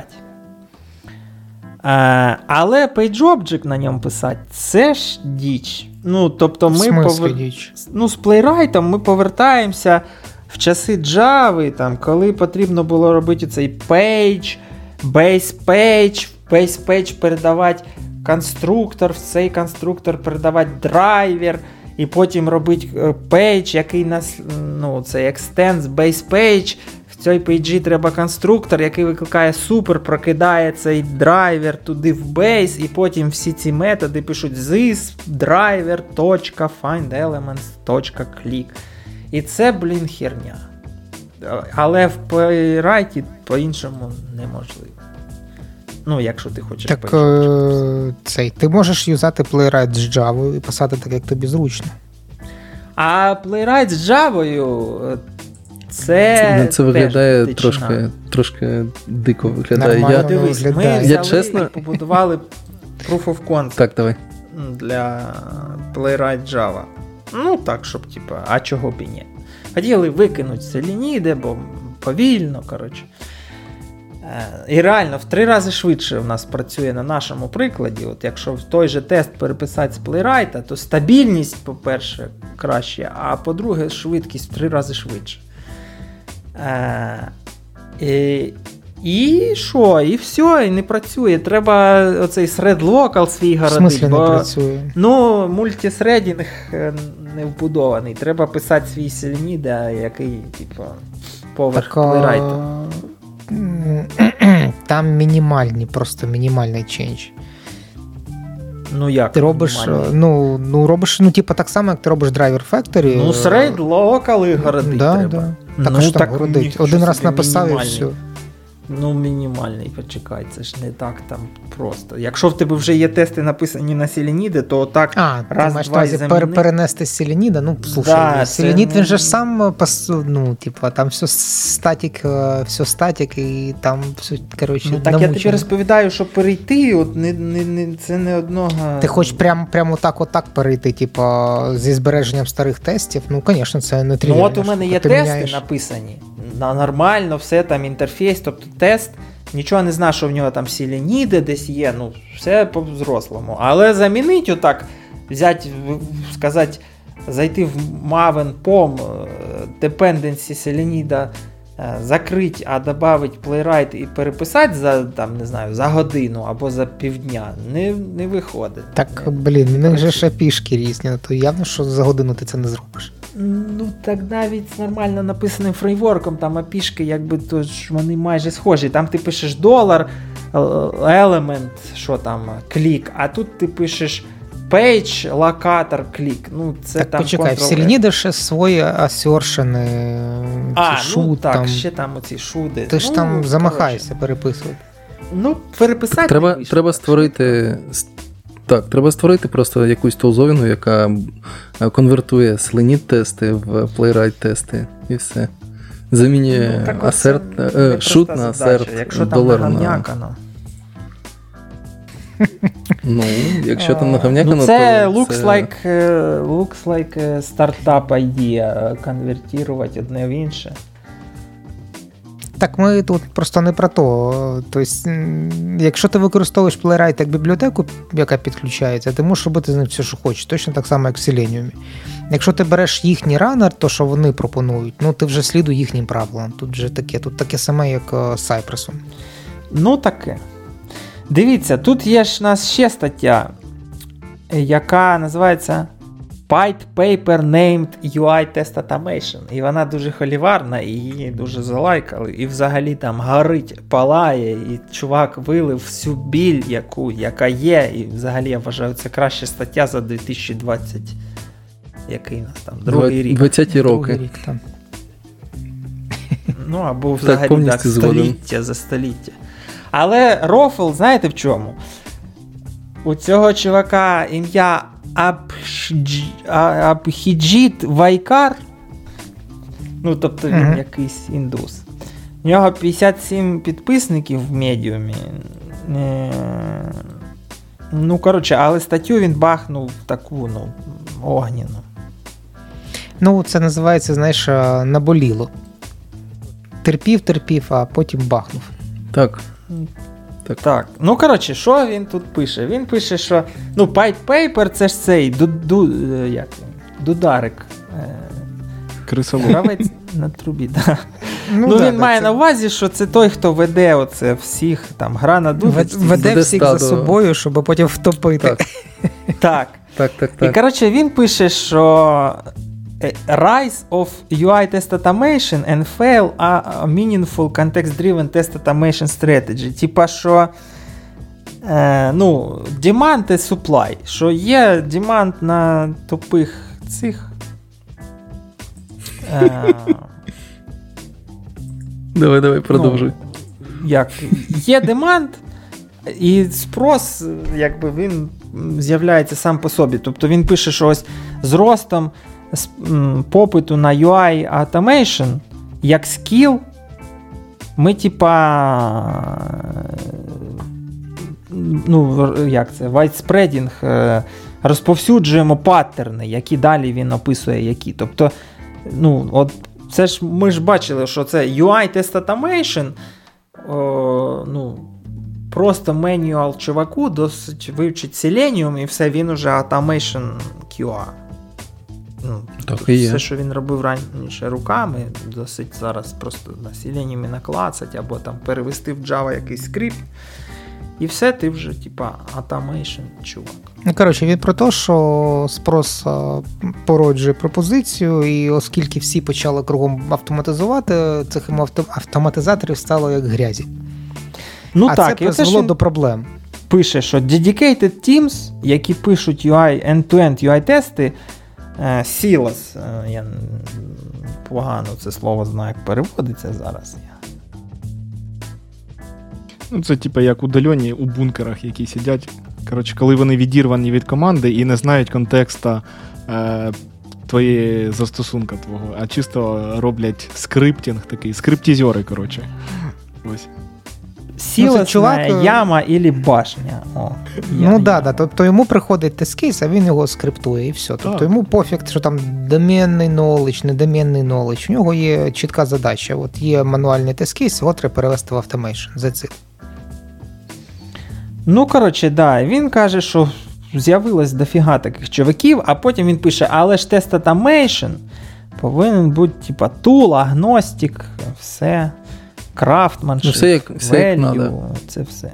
[SPEAKER 1] Е, але PageObject на ньому писати це ж діч. Ну, тобто ми повер... діч? Ну, з плейрайтом ми повертаємося в часи Java, там, коли потрібно було робити цей page, base page, base page передавати конструктор, в цей конструктор передавати драйвер і потім робить е, пейдж, який нас ну, це екстенс, base page, в цій пейджі треба конструктор, який викликає супер, прокидає цей драйвер туди в бейс, і потім всі ці методи пишуть this driver.findelements.click. І це, блін, херня. Але в Playwright по-іншому неможливо. Ну, якщо ти хочеш.
[SPEAKER 2] Так пишеш, е, цей, ти можеш юзати Playwright з Java і писати так, як тобі зручно.
[SPEAKER 1] А Playwright з Java. Е, це ну, це виглядає
[SPEAKER 3] теж трошки трошки дико виглядає. я дивись, ми
[SPEAKER 1] взяли я чесно... і побудували proof of concept так, давай. для Playwright Java. Ну так, щоб, типа, а чого б і ні. Хотіли викинути це лініде, бо повільно, коротше. Е, і реально в три рази швидше в нас працює на нашому прикладі. От Якщо в той же тест переписати з плейрайта, то стабільність, по-перше, краще, а по-друге, швидкість в три рази швидше. Е, і і що? І все, і не працює. Треба оцей сред-локал свій гарантий. бо, не працює? Ну, мультисредінг е, не вбудований. Треба писати свій сельміда, який, типу, поверх так, плейрайта.
[SPEAKER 2] там мінімальні, просто мінімальний чендж. Ну, як? Ти робиш, е, ну, ну, робиш, ну, типу, так само, як ти робиш драйвер Factory.
[SPEAKER 1] Ну, е, серед локали городить да, треба.
[SPEAKER 2] Да. Так, ну, що так, там городить. Один раз написав і все
[SPEAKER 1] ну мінімальний, почекай, це ж не так там просто. Якщо в тебе вже є тести написані на селеніди, то так а, раз, ти два і заміни...
[SPEAKER 2] перенести з селеніда. Ну слушай, да, ну, селенід це... він же ж сам е, ну, типу, там все статік, е, все статік, і там все коротше. Ну, так намучено. я тобі розповідаю, що перейти, от не, не, не це не одного. Ти хоч прям прямо так, отак перейти, типу, зі збереженням старих тестів. Ну, звісно, це не трібно. Ну от у мене є тести міняєш...
[SPEAKER 1] написані нормально, все там інтерфейс, тобто тест. Нічого не знаю, що в нього там всі десь є, ну, все по-взрослому. Але замінить отак, взяти, сказати, зайти в Maven POM, е, dependencies лініда, е, закрити, а додати Playwright і переписати за там, не знаю, за годину або за півдня, не не виходить.
[SPEAKER 2] Так, блін, в них же ще пішки різні, то явно, що за годину ти це не зробиш.
[SPEAKER 1] Ну, так навіть з нормально написаним фреймворком, там опішки, якби то ж вони майже схожі. Там ти пишеш долар, е, елемент, що там, клік, а тут ти пишеш пейдж, локатор, клік. Ну, це так,
[SPEAKER 2] там Почекай, в Селініда ще свої асершини, а, ну шут, ну,
[SPEAKER 1] так, там. ще там оці шуди.
[SPEAKER 2] Ти ж ну, там замахаєшся переписувати.
[SPEAKER 1] Ну, переписати.
[SPEAKER 3] Треба треба створити так, треба створити просто якусь тулзовіну, яка е, конвертує сленіт тести в плейрайт тести і все. Замінює ну, асерт, е, шут на асерт Якщо там на. Ну, якщо там е, наговнякано, ну,
[SPEAKER 1] це то looks це... like looks like е, startup idea конвертувати одне в інше.
[SPEAKER 2] Так, ми тут просто не про то. Тобто, якщо ти використовуєш Playwright як бібліотеку, яка підключається, ти можеш робити з ним все, що хочеш, точно так само, як в Selenium. Якщо ти береш їхній раннер, то що вони пропонують, ну ти вже слідуй їхнім правилам. Тут же таке, тут таке саме, як е, з Cypress.
[SPEAKER 1] Ну таке. Дивіться, тут є ж у нас ще стаття, е, яка називається White Paper Named UI Test Automation. І вона дуже холіварна, і її дуже залайкали. І взагалі там горить, палає, і чувак вилив всю біль, яку, яка є. І взагалі я вважаю, це краща стаття за 2020. Який у нас там? Другий 20 рік. 20
[SPEAKER 3] роки. Другий рік там.
[SPEAKER 1] Ну, або взагалі так, так століття за століття. Але рофл, знаєте в чому? У цього чувака ім'я Абхіджіт Вайкар. Ну, тобто він mm-hmm. якийсь індус. У нього 57 підписників в медіумі. Е, ну, коротше, але статтю він бахнув таку, ну, огніну.
[SPEAKER 2] Ну, це називається, знаєш, е, наболіло. Терпів, терпів, а потім бахнув.
[SPEAKER 3] Так так. Так.
[SPEAKER 1] Ну, коротше, що він тут пише? Він пише, що ну, пайт пейпер це ж цей ду, е, як він? дударик. Е,
[SPEAKER 3] Крисолов. Гравець
[SPEAKER 1] на трубі, да. Ну, ну да, Він да, має це... на увазі, що це той, хто веде оце всіх, там, гра на ну, дудочці.
[SPEAKER 2] Веде, веде всіх стадо. за собою, щоб потім втопити.
[SPEAKER 1] Так. так. Так, так, так. І коротше, він пише, що Е, Rise of UI Test Automation and Fail a Meaningful Context-Driven Test Automation Strategy. Типа, що е, ну, demand і supply. Що є demand на тупих цих. Е,
[SPEAKER 3] Давай, давай, ну, продовжуй.
[SPEAKER 1] Ну, як, Є демант, і спрос, якби він з'являється сам по собі. Тобто він пише, що ось з ростом попиту на UI Automation як скіл, ми типа. Э, ну, як це, вайтспредінг, э, розповсюджуємо паттерни, які далі він описує, які. Тобто, ну, от це ж ми ж бачили, що це UI Test Automation. О, ну, Просто менюал чуваку досить вивчить Selenium і все, він уже Automation QA. Ну, так і є. Все, що він робив раніше руками, досить зараз просто насіленнями наклацать, або там перевести в Java якийсь скрипт. І все, ти вже, типа, automation, чувак.
[SPEAKER 2] Ну, коротше, він про те, що спрос породжує пропозицію, і оскільки всі почали кругом автоматизувати, цих автоматизаторів стало як грязі.
[SPEAKER 1] Ну а так, це призвело він... до
[SPEAKER 2] проблем.
[SPEAKER 1] Пише, що dedicated teams, які пишуть UI end-to-end UI-тести. Е, Сілас. Е, я погано це слово знаю, як переводиться зараз.
[SPEAKER 4] Ну, Це типа як удальоні у бункерах, які сидять. Коротше, коли вони відірвані від команди і не знають контекста е, твоєї застосунка твого, а чисто роблять скриптінг такий, скриптізьори, коротше. Ось.
[SPEAKER 1] Сіла ну, чувак... Е, яма і башня. О,
[SPEAKER 2] я, ну так, да, да. тобто йому приходить тест а він його скриптує і все. Тобто так. Тобто йому пофіг, що там доменний knowledge, недоменний knowledge. У нього є чітка задача. От є мануальний тест-кейс, його треба перевести в автомейшн.
[SPEAKER 1] Ну, коротше, да, він каже, що з'явилось дофіга таких чуваків, а потім він пише: але ж тест-атамейшн повинен бути, типа, тул, агностик, все крафтманшип, ну, все як, все value, як надо. це все.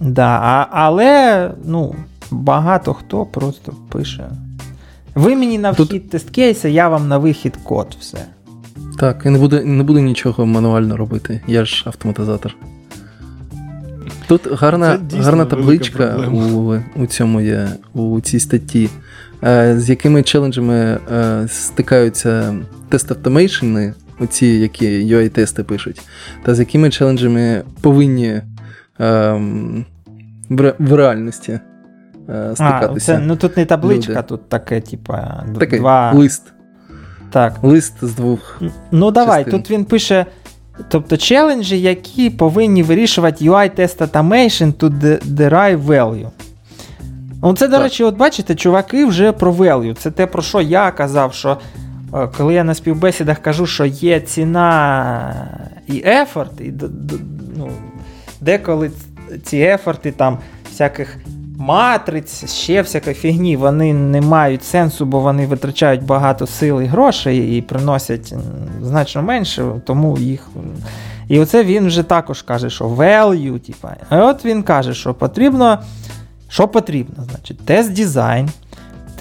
[SPEAKER 1] Да, а, Але ну, багато хто просто пише. Ви мені на вхід Тут... тест кейса, я вам на вихід код все.
[SPEAKER 3] Так, і не буде не буде нічого мануально робити. Я ж автоматизатор. Тут гарна гарна табличка у у цьому є, у цій статті, е, з якими челенджами е, стикаються тест автомейшени оці, які UI-тести пишуть, та з якими челенджами повинні ем, в реальності е, стикатися. А, це, Ну
[SPEAKER 1] тут не табличка,
[SPEAKER 3] люди.
[SPEAKER 1] тут таке, типа, Такий два...
[SPEAKER 3] лист. Так. Лист з двох. Ну давай, частин.
[SPEAKER 1] тут він пише. Тобто челенджі, які повинні вирішувати UI test automation to derive value. Ну, Це, до так. речі, от бачите, чуваки вже про value. Це те, про що я казав, що Е, коли я на співбесідах кажу, що є ціна і ефорт, і ну, деколи ці ефорти там всяких матриць, ще всякої фігні, вони не мають сенсу, бо вони витрачають багато сил і грошей і приносять значно менше, тому їх. І оце він вже також каже, що value, типа. А от він каже, що потрібно. Що потрібно? Значить, тест дизайн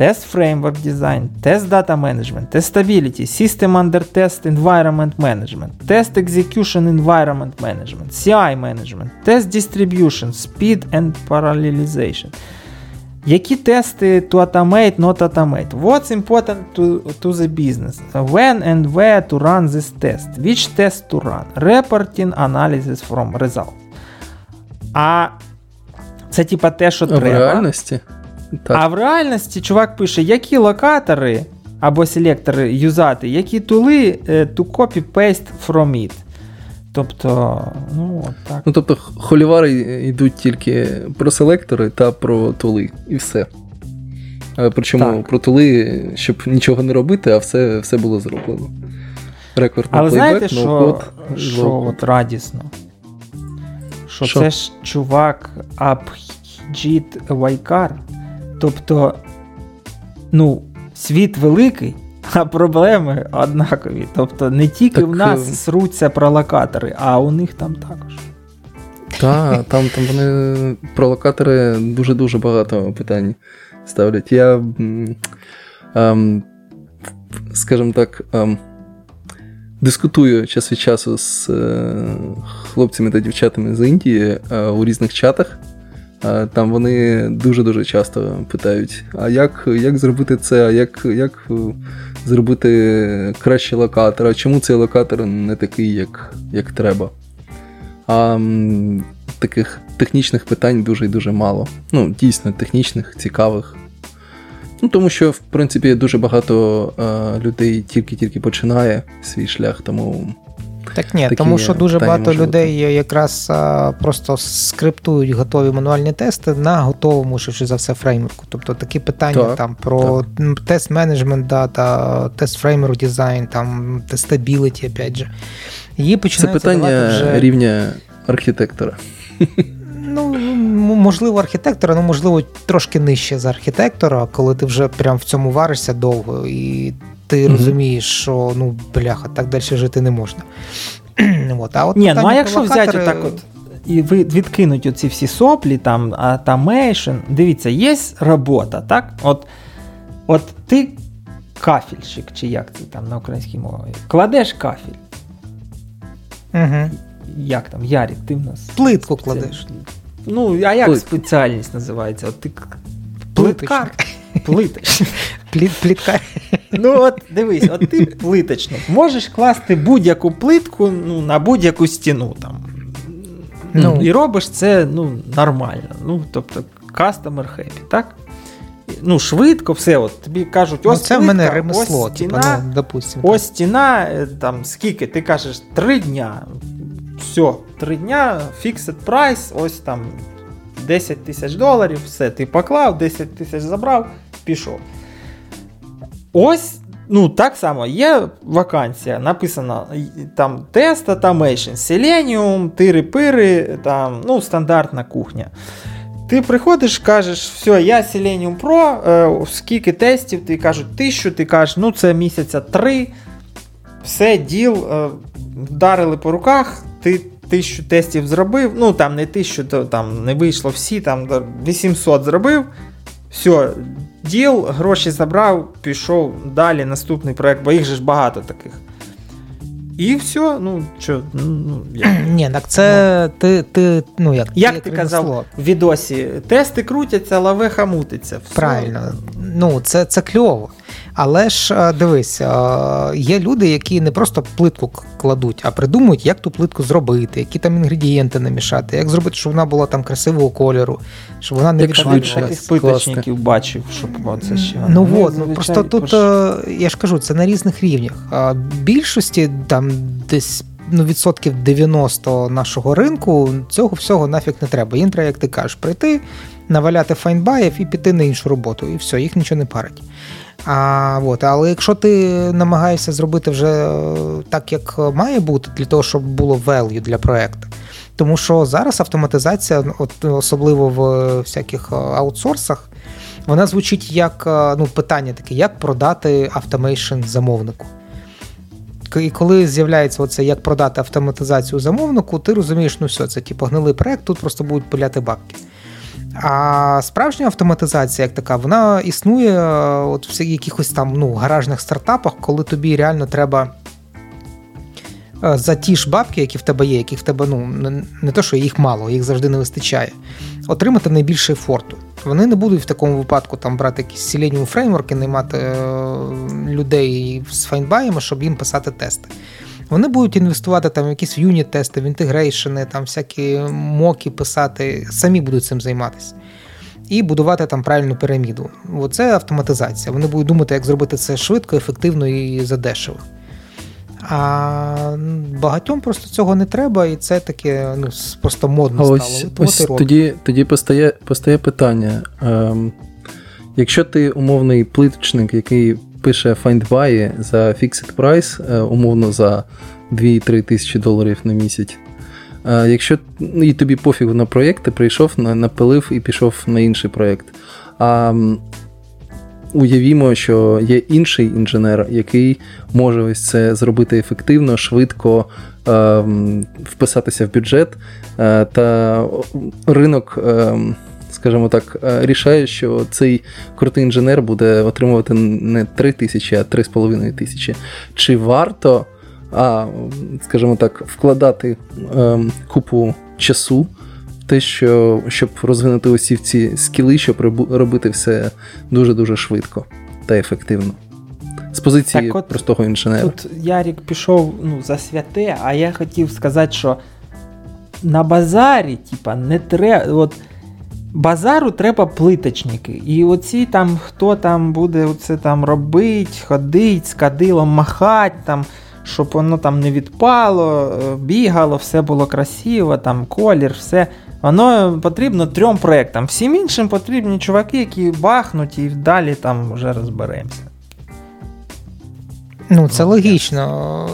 [SPEAKER 1] Тест Test дизайн, тест дата менеджмент, тест стабіліті, систем Under тест, Environment Management, Test Execution Environment Management, CI Management, тест Distribution, Speed and Parallelization. Які тести to automate, not automate? What's important to to the business? When and where to run this test? Which test to run? Reporting analysis from result. А це типа те, що треба. В реальності? Так. А в реальності чувак пише, які локатори або селектори юзати, які тули е, to copy paste from it. Тобто, ну так. Ну,
[SPEAKER 3] тобто, холівари йдуть тільки про селектори та про тули, і все. Е, причому так. про тули, щоб нічого не робити, а все все було зроблено. Рекорд Але плейбек, знаєте,
[SPEAKER 1] що код, що от радісно? Що, що це ж чувак Абхіджіт Вайкар, Тобто, ну, світ великий, а проблеми однакові. Тобто, не тільки так, в нас е, сруться про локатори, а у них там також.
[SPEAKER 3] Так, там там вони локатори дуже-дуже багато питань ставлять. Я, ем, скажімо так, ем, дискутую час від часу з е, хлопцями та дівчатами з Індії е, у різних чатах. Е, там вони дуже-дуже часто питають: а як як зробити це, а як як е, зробити краще локатор, а чому цей локатор не такий, як як треба? А таких технічних питань дуже і дуже мало. Ну, дійсно, технічних, цікавих. Ну, Тому що, в принципі, дуже багато е, людей тільки-тільки починає свій шлях, тому
[SPEAKER 2] так ні, такі тому що дуже багато людей якраз а, просто скриптують готові мануальні тести на готовому, швидше за все, фреймворку. Тобто такі питання так, там про тест менеджмент дата, тест фреймворк дизайн, там тестабіліті, опять же. Її починають
[SPEAKER 3] Це питання
[SPEAKER 2] вже...
[SPEAKER 3] рівня архітектора.
[SPEAKER 2] Ну, можливо, архітектора, ну можливо, трошки нижче за архітектора, коли ти вже прям в цьому варишся довго. І ти mm-hmm. розумієш, що ну бляха, так далі жити не можна. от. А от Ні,
[SPEAKER 1] ну а якщо взяти так от. І відкинуть оці всі соплі, там Automation, Дивіться, є робота, так? От от ти кафельщик, чи як це там на українській мові, кладеш кафель. Угу. Як там, Ярік, ти в
[SPEAKER 2] нас. Плитку кладеш.
[SPEAKER 1] Ну, а як Плит. спеціальність називається? От ти Плиткар. Плитач. плітка. Ну, от дивись, от ти плиточник. Можеш класти будь-яку плитку ну, на будь-яку стіну там. Ну. І робиш це ну, нормально. Ну, Тобто, кастомер хеппі, так? Ну, швидко, все, от тобі кажуть, ну, ось ну, це плитка, в мене ремесло, ось ну, стіна, типу, ну, допустим, ось стіна, е, там скільки, ти кажеш, три дня. Все, три дня, fixed price, ось там 10 тисяч доларів, все, ти поклав, 10 тисяч забрав, пішов. Ось, ну, так само, є вакансія. написана, там тест, Automation, Selenium, тири-пири, там, ну, стандартна кухня. Ти приходиш, кажеш, все, я Selenium Pro, е, скільки тестів, ти кажуть, тисячу, ти кажеш, ну це місяця три. Все, діл, е, вдарили по руках, ти тисячу тестів зробив. Ну там не тисячу, то там не вийшло всі, там 800 зробив. Все, діл, гроші забрав, пішов далі наступний проект, бо їх же ж багато таких. І все, ну що, ну, ну як?
[SPEAKER 2] Ні, так це ну. ти ти, ну як
[SPEAKER 1] Як ти казав в відосі, тести крутяться, лавеха мутиться.
[SPEAKER 2] Все. Правильно, ну це це кльово. Але ж е, дивись, е, є люди, які не просто плитку кладуть, а придумують, як ту плитку зробити, які там інгредієнти намішати, як зробити, щоб вона була там красивого кольору, щоб вона не відшвидшилась.
[SPEAKER 1] Плиточників бачив, щоб
[SPEAKER 2] це
[SPEAKER 1] ще
[SPEAKER 2] ну не от, ну просто тут пош... Е, я ж кажу, це на різних рівнях. Більшості там десь. Ну, відсотків 90 нашого ринку цього всього нафіг не треба. Їм треба, як ти кажеш, прийти, наваляти файнбаїв і піти на іншу роботу. І все, їх нічого не парить. А, от, Але якщо ти намагаєшся зробити вже е, так, як має бути, для того, щоб було value для проекту. Тому що зараз автоматизація, ну, от, особливо в е, всяких е, аутсорсах, вона звучить як ну, питання таке, як продати автомейшн замовнику. І коли з'являється оце, як продати автоматизацію замовнику, ти розумієш, ну все, це типу гнилий проект, тут просто будуть пиляти бабки. А справжня автоматизація, як така, вона існує е, от в якихось там ну, гаражних стартапах, коли тобі реально треба. Е, за ті ж бабки, які в тебе є, які в тебе ну не то, що їх мало, їх завжди не вистачає. Отримати найбільше ефорту. Вони не будуть в такому випадку там брати якісь селеніум фреймворки, наймати е- людей з файнбаями, щоб їм писати тести. Вони будуть інвестувати там в якісь юніт-тести, в інтегрейшени, там всякі моки писати, самі будуть цим займатися. І будувати там правильну піраміду. Оце автоматизація. Вони будуть думати, як зробити це швидко, ефективно і задешево. А багатьом просто цього не треба, і це таке ну, просто модно стало. Ось, От, ось
[SPEAKER 3] Тоді тоді постає постає питання. Ем, Якщо ти умовний плиточник, який пише FindBuy за fixed price, е, умовно за 2-3 тисячі доларів на місяць. Е, якщо ну, і тобі пофіг на проєкт, ти прийшов, напилив і пішов на інший проєкт. А уявімо, що є інший інженер, який може ось це зробити ефективно, швидко е, вписатися в бюджет та ринок скажімо так, е, рішає, що цей крутий інженер буде отримувати не 3 тисячі, а 3,5 тисячі. Чи варто, а, скажімо так, вкладати ем, купу часу? в Те, що щоб розвинути усі ці скіли, щоб робити все дуже-дуже швидко та ефективно. З позиції так от, простого інженера.
[SPEAKER 1] Тут Ярік пішов ну, за святе, а я хотів сказати, що на базарі, типа, не треба. От Базару треба плиточники. І оці там, хто там буде це там робити, ходить, з кадилом махати там, щоб воно там не відпало, е, бігало, все було красиво, там колір, все. Воно потрібно трьом проектам. Всім іншим потрібні чуваки, які бахнуть і далі там вже розберемося.
[SPEAKER 2] Ну, це ну, логічно.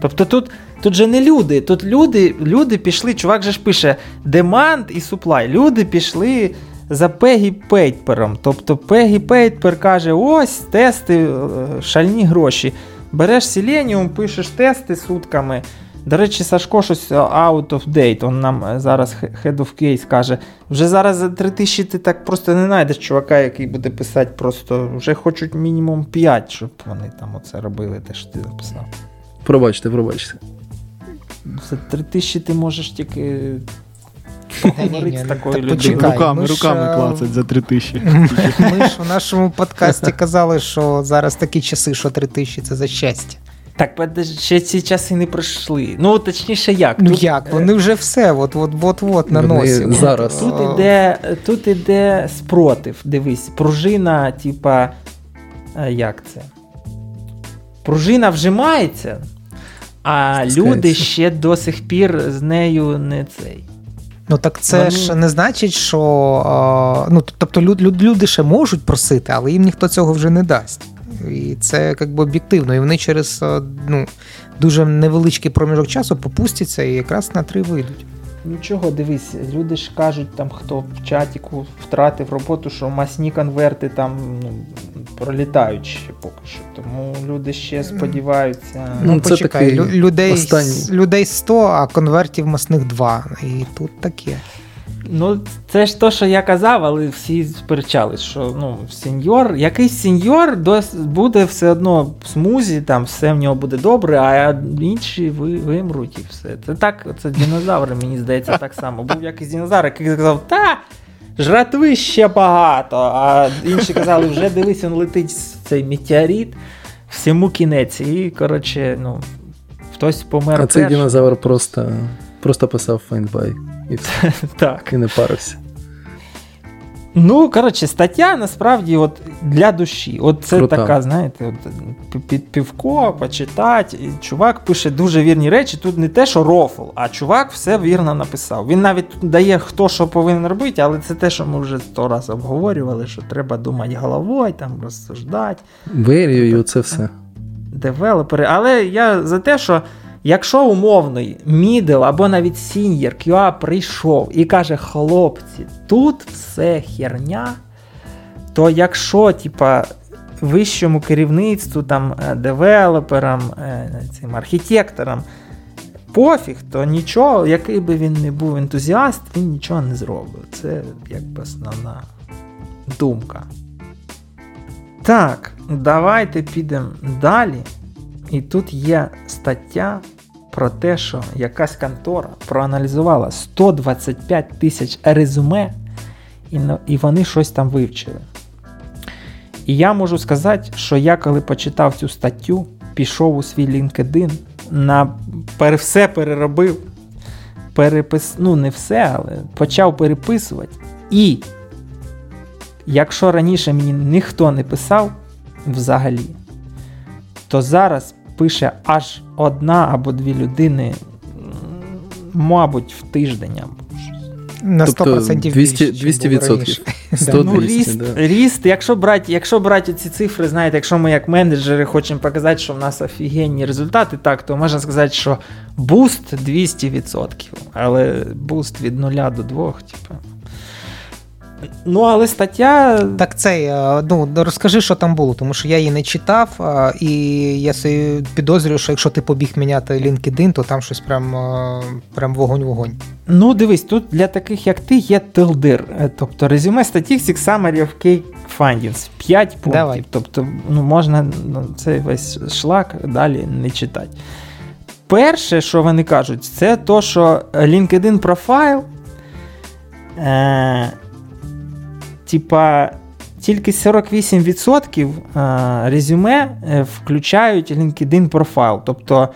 [SPEAKER 1] Тобто тут Тут же не люди. Тут люди люди пішли, чувак же ж пише demand і supply. Люди пішли за Пегі Пейтпером. Тобто Пегі Пейтпер каже: ось тести, е, шальні гроші. Береш Selenium, пишеш тести сутками. До речі, Сашко щось е, out of date. Он нам е, зараз head of case каже. Вже зараз за 3000 ти так просто не знайдеш чувака, який буде писати просто вже хочуть мінімум 5, щоб вони там оце робили, те що ти написав.
[SPEAKER 3] Пробачте, пробачте.
[SPEAKER 1] За три тисячі ти можеш тільки поговорити з ну, такою людиною.
[SPEAKER 4] Руками ну, руками клацать за три тисячі.
[SPEAKER 2] Ми ж у нашому подкасті казали, що зараз такі часи, що три тисячі це за щастя.
[SPEAKER 1] Так, ще ці часи не пройшли. Ну, точніше, як?
[SPEAKER 2] Ну як? Е, Вони вже все, от от от от на
[SPEAKER 1] Тут іде тут іде спротив. Дивись, пружина, типа, е, як це? Пружина вжимається, а люди ще до сих пір з нею не цей.
[SPEAKER 2] Ну так це Вони... ж не значить, що ну тобто люд, люди ще можуть просити, але їм ніхто цього вже не дасть. І це якби об'єктивно. І вони через ну, дуже невеличкий проміжок часу попустяться і якраз на три вийдуть.
[SPEAKER 1] Нічого, дивись, люди ж кажуть, там, хто в чатіку втратив роботу, що масні конверти там ну, пролітають ще поки що. Тому люди ще сподіваються. Ну, ну
[SPEAKER 2] це почекай, такий людей, людей 100, а конвертів масних 2. І тут таке.
[SPEAKER 1] Ну, це ж то, що я казав, але всі сперечались, що ну, сеньор, якийсь сеньор дос, буде все одно в смузі, там все в нього буде добре, а інші ви, вимруть і все. Це так, це динозаври, мені здається, так само. Був якийсь динозавр, який сказав, та жратви ще багато. А інші казали, вже дивись, він летить цей метеорит, всьому кінець. І, коротше, ну, хтось помер. А
[SPEAKER 3] цей динозавр просто, просто писав фейнбай і так. І не парився.
[SPEAKER 1] Ну, коротше, стаття насправді от для душі. От це Крута. така, знаєте, от, під півко, почитати. чувак пише дуже вірні речі. Тут не те, що рофл, а чувак все вірно написав. Він навіть тут дає, хто що повинен робити, але це те, що ми вже сто раз обговорювали, що треба думати головою, там розсуждати.
[SPEAKER 3] Вирюю це все.
[SPEAKER 1] Девелопери. Але я за те, що. Якщо умовний мідл або навіть сіньєр QA прийшов і каже, хлопці, тут все херня, то якщо типа, вищому керівництву, там, е, девелоперам, е, цим архітекторам пофіг, то нічого, який би він не був ентузіаст, він нічого не зробив. Це якби основна думка. Так, давайте підемо далі. І тут є стаття про те, що якась контора проаналізувала 125 тисяч резюме, і вони щось там вивчили. І я можу сказати, що я коли почитав цю статтю, пішов у свій LinkedIn, на пер, все переробив, перепис, ну не все, але почав переписувати. І якщо раніше мені ніхто не писав взагалі, то зараз пише аж одна або дві людини, мабуть, в тиждень. або на 100% тобто 200, 200 відсотків. Ну, ріст, да. ріст, якщо брати, якщо брати ці цифри, знаєте, якщо ми як менеджери хочемо показати, що в нас офігенні результати, так, то можна сказати, що буст 200%. Але буст від нуля до 2, типу. Ну, але стаття.
[SPEAKER 2] Так це. Е, ну розкажи, що там було, тому що я її не читав, е, і я собі підозрюю, що якщо ти побіг міняти LinkedIn, то там щось прям е, прям вогонь-вогонь.
[SPEAKER 1] Ну, дивись, тут для таких, як ти, є тилдир. Тобто резюме статті всіх summary of key findings. 5 пунктів. Давай. Тобто, ну можна ну, цей весь шлак далі не читати. Перше, що вони кажуть, це то, що LinkedIn профайл типа. Тільки 48% е, резюме е, включають LinkedIn профайл. Тобто,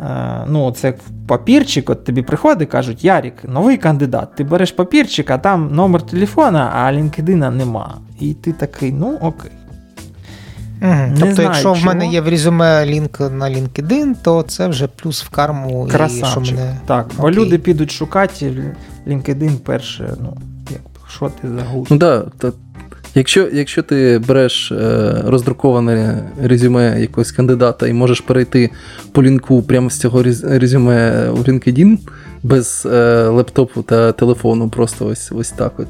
[SPEAKER 1] е, ну, це папірчик, от тобі приходить кажуть, Ярік, новий кандидат. Ти береш папірчик, а там номер телефона, а LinkedIn нема. І ти такий, ну окей. Угу.
[SPEAKER 2] тобто, знаю, якщо чому. в мене є в резюме лінк на LinkedIn, то це вже плюс в карму.
[SPEAKER 1] Красавчик, і що мене... Так, бо люди підуть шукати LinkedIn перше. ну що ти за гусь? Ну
[SPEAKER 2] да, так. Якщо якщо ти береш е, роздруковане резюме якогось кандидата і можеш перейти по лінку прямо з цього резюме у LinkedIn без е, лептопу та телефону, просто ось ось так, от,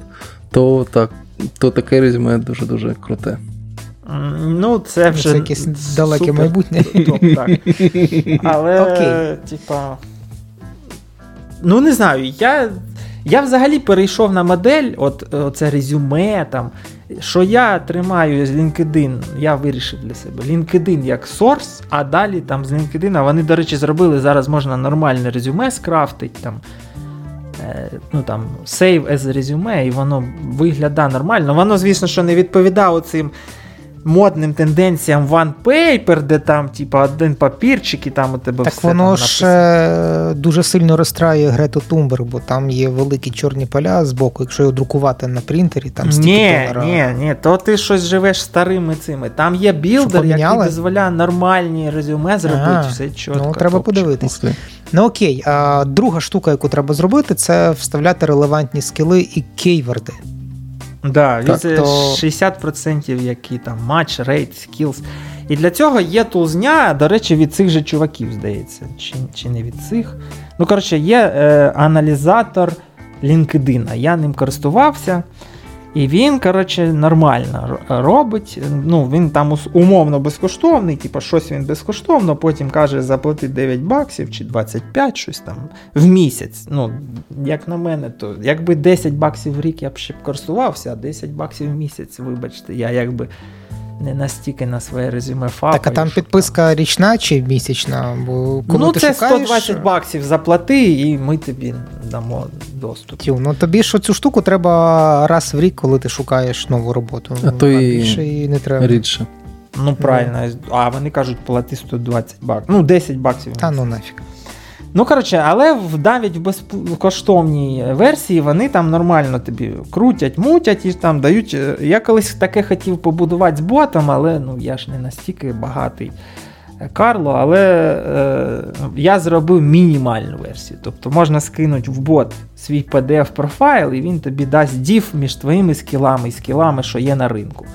[SPEAKER 2] то так, то таке резюме дуже-дуже круте.
[SPEAKER 1] Ну, це вже це якесь далеке супер. майбутнє. Топ, так. Але, типа. Ну, не знаю, я я взагалі перейшов на модель, от е, це резюме там, що я тримаю з LinkedIn, я вирішив для себе LinkedIn як сорс, а далі там з LinkedIn, вони, до речі, зробили зараз можна нормальне резюме скрафтить, там, е, ну там, save as резюме, і воно виглядає нормально. Воно, звісно, що не відповідає цим модним тенденціям OnePaper, де там, типа, один папірчик, і там у тебе
[SPEAKER 2] так
[SPEAKER 1] все.
[SPEAKER 2] Так воно ж е, дуже сильно розстраює Грету Тумбер, бо там є великі чорні поля з боку, якщо його друкувати на принтері, там стільки ні,
[SPEAKER 1] ні, ні, то ти щось живеш старими цими. Там є білдер, який дозволяє нормальні резюме зробити. А, все ну, чітко.
[SPEAKER 2] Ну, треба подивитись. Ну окей, а друга штука, яку треба зробити, це вставляти релевантні скіли і кейверди.
[SPEAKER 1] Да, так, е, Це 60%, які там матч, рейд, скілс. І для цього є тулзня, до речі, від цих же чуваків, здається. Чи чи не від цих. Ну, коротше, є е, аналізатор LinkedIn. Я ним користувався. І він, коротше, нормально робить. Ну, Він там умовно безкоштовний, типу, щось він безкоштовно, потім каже, заплати 9 баксів чи 25 щось там в місяць. Ну, Як на мене, то якби 10 баксів в рік я б ще б користувався, а 10 баксів в місяць, вибачте, я якби не настільки на своє резюме фабри.
[SPEAKER 2] Так, а там підписка там... річна чи місячна? Бо
[SPEAKER 1] коли Ну, ти це шукаєш... 120 баксів заплати, і ми тобі дамо доступ. Тю,
[SPEAKER 2] ну тобі ж цю штуку треба раз в рік, коли ти шукаєш нову роботу. А то і більше і не треба. рідше.
[SPEAKER 1] Ну правильно, mm. а вони кажуть, плати 120 баксів. Ну, 10 баксів.
[SPEAKER 2] Та ну нафіг.
[SPEAKER 1] Ну, коротше, але навіть в безкоштовній версії вони там нормально тобі крутять, мутять і там дають. Е, я колись таке хотів побудувати з ботом, але ну я ж не настільки багатий. Е, Карло, але е, я зробив мінімальну версію. Тобто можна скинути в бот свій pdf профайл і він тобі дасть дів між твоїми скілами і скілами, що є на ринку.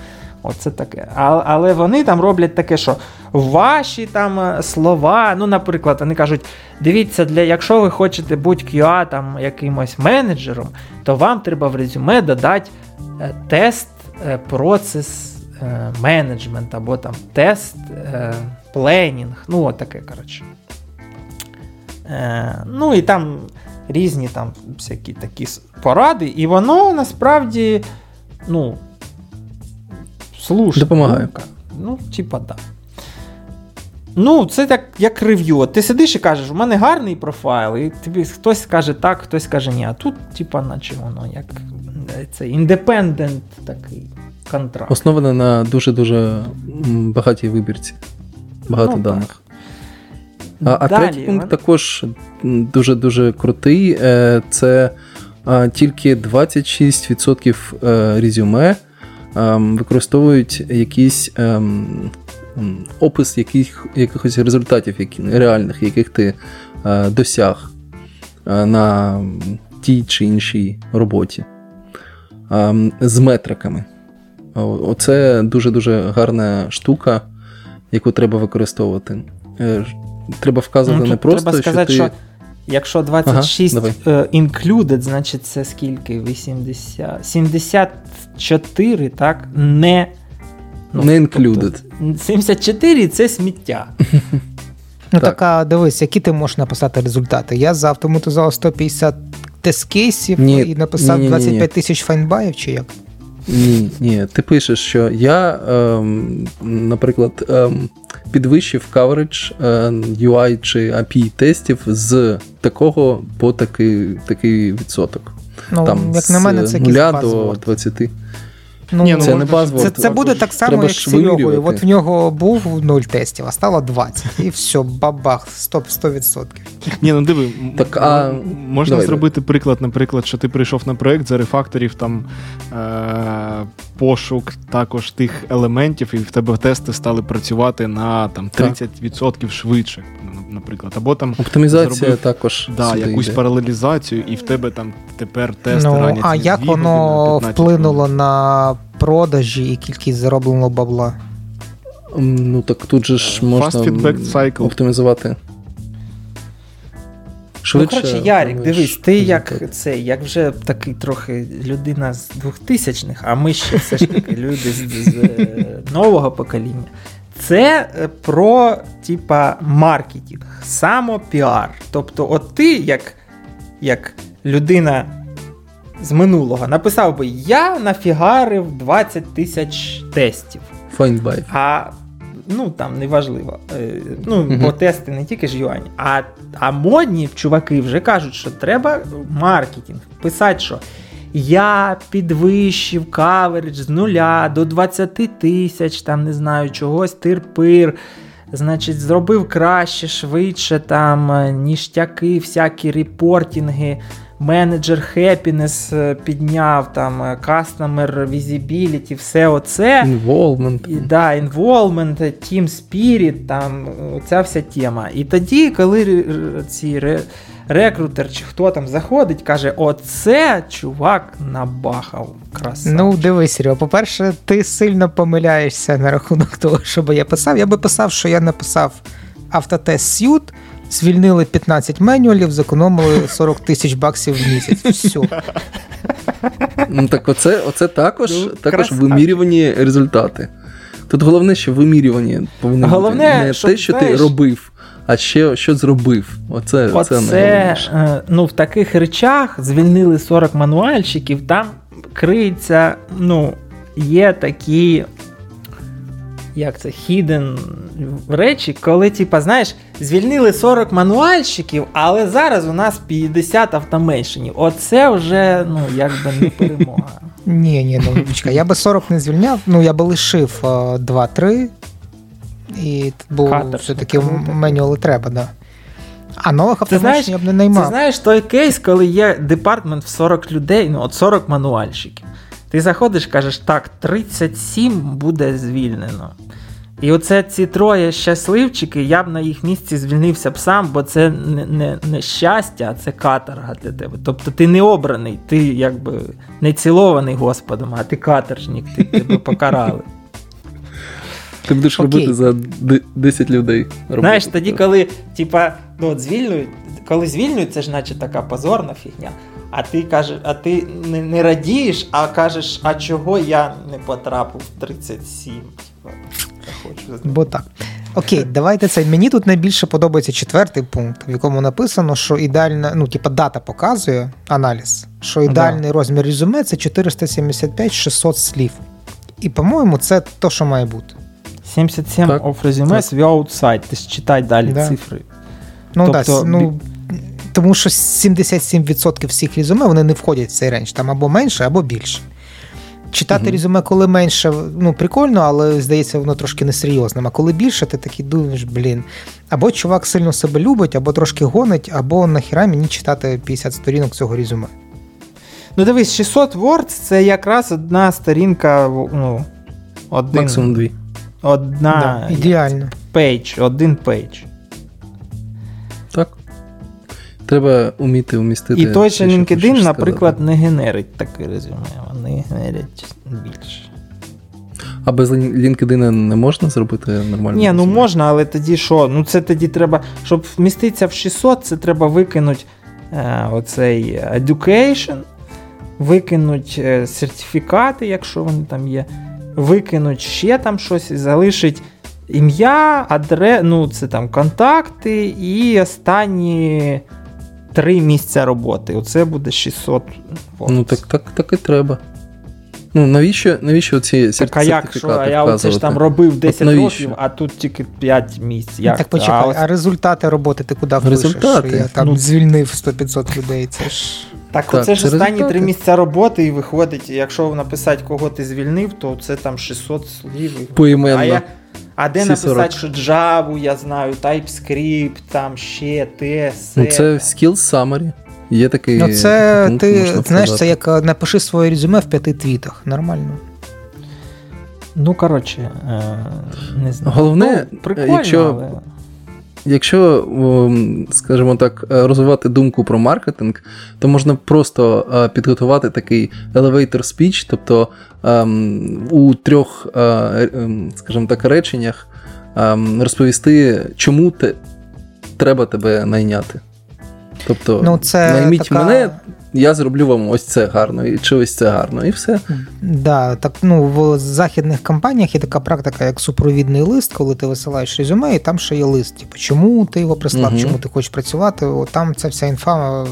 [SPEAKER 1] Оце таке. А, але вони там роблять таке, що ваші там е, слова. Ну, наприклад, вони кажуть: дивіться, для якщо ви хочете бути QA там якимось менеджером, то вам треба в резюме додати е, тест е, процес менеджмент або там тест пленінг. Ну, от таке, коротше. Ну і там різні там всякі такі поради, і воно насправді, ну
[SPEAKER 2] слушай. Допомагаю.
[SPEAKER 1] Ну, ну типа, так. Да. Ну, це так, як рев'ю. Ти сидиш і кажеш, у мене гарний профайл, і тобі хтось каже так, хтось каже ні. А тут, типа, наче воно як е, це індепендент такий контракт.
[SPEAKER 2] Основане на дуже-дуже багатій вибірці, багато ну, даних. А, а третій пункт вона... також дуже-дуже крутий. Е, це тільки 26% е, резюме. Ем, використовують якісь ем, опис яких, якихось результатів які, ну, реальних, яких ти е, досяг е, на тій чи іншій роботі ем, з метриками. Оце дуже-дуже гарна штука, яку треба використовувати. Е, треба вказувати ну, не просто. Треба сказати, що ти...
[SPEAKER 1] Якщо 26 ага, uh, included, значить це скільки? 80. 74, так? Не
[SPEAKER 2] ну, Не тобто included.
[SPEAKER 1] Тобто 74 це сміття.
[SPEAKER 2] Ну так. так, а дивись, які ти можеш написати результати. Я завтоматизував 150 тест-кейсів ні, і написав ні, ні, 25 тисяч файнбаїв чи як? Ні, ні. Ти пишеш, що я, ем, наприклад, ем, підвищив кавердж UI чи API тестів з такого по такий такий відсоток. Ну, Там, як на мене, це нуля до 20.
[SPEAKER 1] Ну, Ні, ну, Це не базово. Це це буде так само, як з Серегою. От в нього був 0 тестів, а стало 20. І все, бабах, 100%. 100%.
[SPEAKER 5] Ні, ну диви, так, а... можна Давай, зробити приклад, наприклад, що ти прийшов на проект за рефакторів там е- пошук також тих елементів, і в тебе тести стали працювати на там 30% швидше наприклад, або там
[SPEAKER 2] оптимізація зробив, також
[SPEAKER 5] да, якусь йде. паралелізацію, і в тебе там тепер тест ну,
[SPEAKER 1] раніше. А як воно вплинуло на продажі і кількість заробленого бабла?
[SPEAKER 2] Ну так тут же ж е, можна оптимізувати. Ну,
[SPEAKER 1] Швидше, ну, коротше, Ярік, думаєш, дивись, ти як це, як вже такий трохи людина з 2000 х а ми ще все ж таки люди з, з, з е, нового покоління. Це е, про, типа, маркетинг, самопіар. Тобто, от ти, як як людина з минулого, написав би: Я нафігарив 20 тисяч тестів.
[SPEAKER 2] Find
[SPEAKER 1] А ну там неважливо. Е, ну, угу. бо тести не тільки ж юань, а, а модні чуваки вже кажуть, що треба маркетинг писати, що я підвищив кавердж з нуля до 20 тисяч, там не знаю, чогось тирпир, Значить, зробив краще, швидше, там е, ніштяки, всякі репортінги, менеджер хепінес підняв, там кастомер візібіліті, все оце.
[SPEAKER 2] Інволмент.
[SPEAKER 1] І, да, Інволмент, Team Spirit, там е, ця вся тема. І тоді, коли ці ре рекрутер чи хто там заходить, каже: оце чувак набахав. красавчик.
[SPEAKER 2] Ну, дивись, Серега, по-перше, ти сильно помиляєшся на рахунок того, що би я писав. Я би писав, що я написав автотест сют. Звільнили 15 менюалів, зекономили 40 тисяч баксів в місяць. Все. Ну так оце оце також ну, також вимірювані результати. Тут головне, що вимірювання повинно бути. не що, те, що знаєш, ти робив а ще що зробив. Оце,
[SPEAKER 1] Оце це е, ну, в таких речах звільнили 40 мануальщиків, там криється, ну, є такі. Як це hidden речі, коли, типа, знаєш, звільнили 40 мануальщиків, але зараз у нас 50 автоменшинів. Оце вже ну, якби не перемога. Ні,
[SPEAKER 2] ні, ну я би 40 не звільняв, ну я би лишив 2-3 е, і було все-таки меню, але треба, да. А нових автоматів я б не наймав. Ти
[SPEAKER 1] знаєш той кейс, коли є департмент в 40 людей, ну от 40 мануальщиків. Ти заходиш кажеш, так, 37 буде звільнено. І оце ці троє щасливчики, я б на їх місці звільнився б сам, бо це не не, не щастя, а це каторга для тебе. Тобто ти не обраний, ти якби не цілований Господом, а ти каторжник, ти тебе покарали.
[SPEAKER 2] Ти будеш Окей. робити за 10 людей. Роботу.
[SPEAKER 1] Знаєш, тоді, коли типа, ну от звільнюють, коли звільнюють, це ж наче така позорна фігня. А ти кажеш, а ти не, не радієш, а кажеш, а чого я не потрапив в 37.
[SPEAKER 2] Хочу. Бо так. Окей, давайте це. Мені тут найбільше подобається четвертий пункт, в якому написано, що ідеальна, ну типа дата показує аналіз, що ідеальний да. розмір резюме це 475-600 слів. І, по-моєму, це то, що має бути.
[SPEAKER 1] 77 так, of Resumes так. View Outside. Ти ж читай далі да. цифри.
[SPEAKER 2] Ну тобто, да, ну, тому що 77% всіх резюме вони не входять в цей рейндж. Там або менше, або більше. Читати угу. резюме, коли менше, ну прикольно, але здається, воно трошки несерйозним. А коли більше, ти такий думаєш, блін. Або чувак сильно себе любить, або трошки гонить, або нахіра мені читати 50 сторінок цього резюме.
[SPEAKER 1] Ну дивись, 600 Word це якраз одна сторінка. ну, один... Максимум дві. Одна.
[SPEAKER 2] Да, ідеально.
[SPEAKER 1] Пейдж, один пейдж.
[SPEAKER 2] Так. Треба вміти вмістити. І
[SPEAKER 1] той же LinkedIn, наприклад, не генерить таке резюме. Вони генерять більше.
[SPEAKER 2] А без LinkedIn не можна зробити нормально?
[SPEAKER 1] Ні, ну можна, але тоді що? Ну це тоді треба, щоб вміститися в 600, це треба викинути е, оцей education, викинути е, сертифікати, якщо вони там є викинуть ще там щось залишить ім'я, адре... ну це там контакти і останні три місця роботи. Оце буде 600
[SPEAKER 2] Вольт. Ну так так, так і треба. Ну, навіщо навіщо ці сертифікати Так,
[SPEAKER 1] а
[SPEAKER 2] як що?
[SPEAKER 1] А я оце ж там робив 10 років, а тут тільки 5 місць. Як?
[SPEAKER 2] Так почекай, а, а результати роботи ти куди впишеш?
[SPEAKER 1] Результати? Що я там ну, звільнив 100-500 людей, це ж. Так, так оце ж останні три місця роботи, і виходить, якщо написати, кого ти звільнив, то це там 600 слів.
[SPEAKER 2] Поіменно. А,
[SPEAKER 1] я, а де написати, що Java, я знаю, TypeScript, там ще TS. Ну
[SPEAKER 2] Це skill summary. Є такий.
[SPEAKER 1] Ну, це пункт, ти знаєш, це як е, напиши своє резюме в п'яти твітах. Нормально. Ну, коротше, е, не знаю.
[SPEAKER 2] Головне, ну, прикольно, якщо але... Якщо, скажімо так, е, розвивати думку про маркетинг, то можна просто е, підготувати такий elevator speech, тобто е, у трьох, скажімо так, реченнях розповісти, чому те, треба тебе найняти. Тобто, ну, це найміть така... мене, я зроблю вам ось це гарно, і чи ось це гарно, і все. Да, так ну в західних компаніях є така практика, як супровідний лист, коли ти висилаєш резюме, і там ще є лист. Типу, чому ти його прислав, угу. чому ти хочеш працювати? О, там ця вся інфа, е,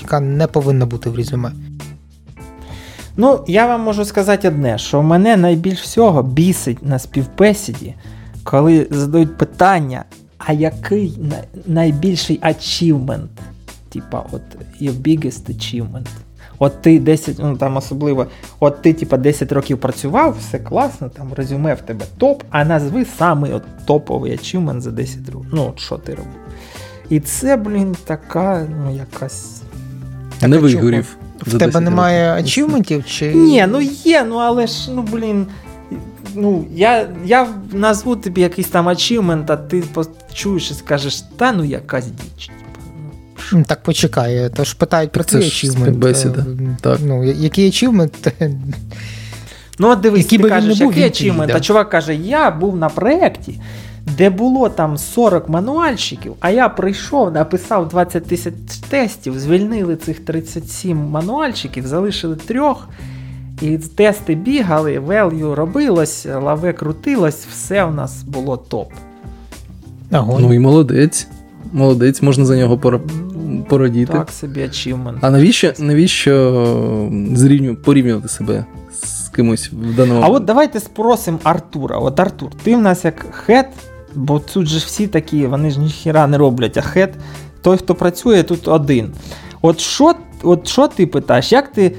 [SPEAKER 2] яка не повинна бути в резюме.
[SPEAKER 1] Ну, я вам можу сказати одне, що мене найбільш всього бісить на співбесіді, коли задають питання, а який найбільший ачівмент типа, от your biggest achievement. От ти 10, ну там особливо, от ти, типа, 10 років працював, все класно, там резюме в тебе топ, а назви самий от топовий ачівмент за 10 років. Ну, от що ти робив. І це, блін, така, ну, якась.
[SPEAKER 2] Така не вигорів.
[SPEAKER 1] В тебе немає років. чи. Ні, ну є, ну але ж, ну, блін. Ну, я я назву тобі якийсь там ачівмент, а ти почуєш і скажеш, та ну якась діч.
[SPEAKER 2] Так почекай, е, тож питають про це. ачівмент. Е, так. Ну, який ачівмент?
[SPEAKER 1] Ну, от дивись, який ти кажеш, який ачівмент, а чувак каже, я був на проєкті, де було там 40 мануальщиків, а я прийшов, написав 20 тисяч тестів, звільнили цих 37 мануальщиків, залишили трьох. І тести бігали, value робилось, лаве крутилось, все в нас було топ.
[SPEAKER 2] Агон. Ну і молодець. Молодець, можна за нього пора породіти.
[SPEAKER 1] Так собі ачівмент.
[SPEAKER 2] А навіщо навіщо зрівню, порівнювати себе з кимось в даному?
[SPEAKER 1] А от давайте спросимо Артура. От Артур, ти в нас як хет, бо тут же всі такі, вони ж ніхіра не роблять, а хет той, хто працює, тут один. От що от що ти питаєш? Як ти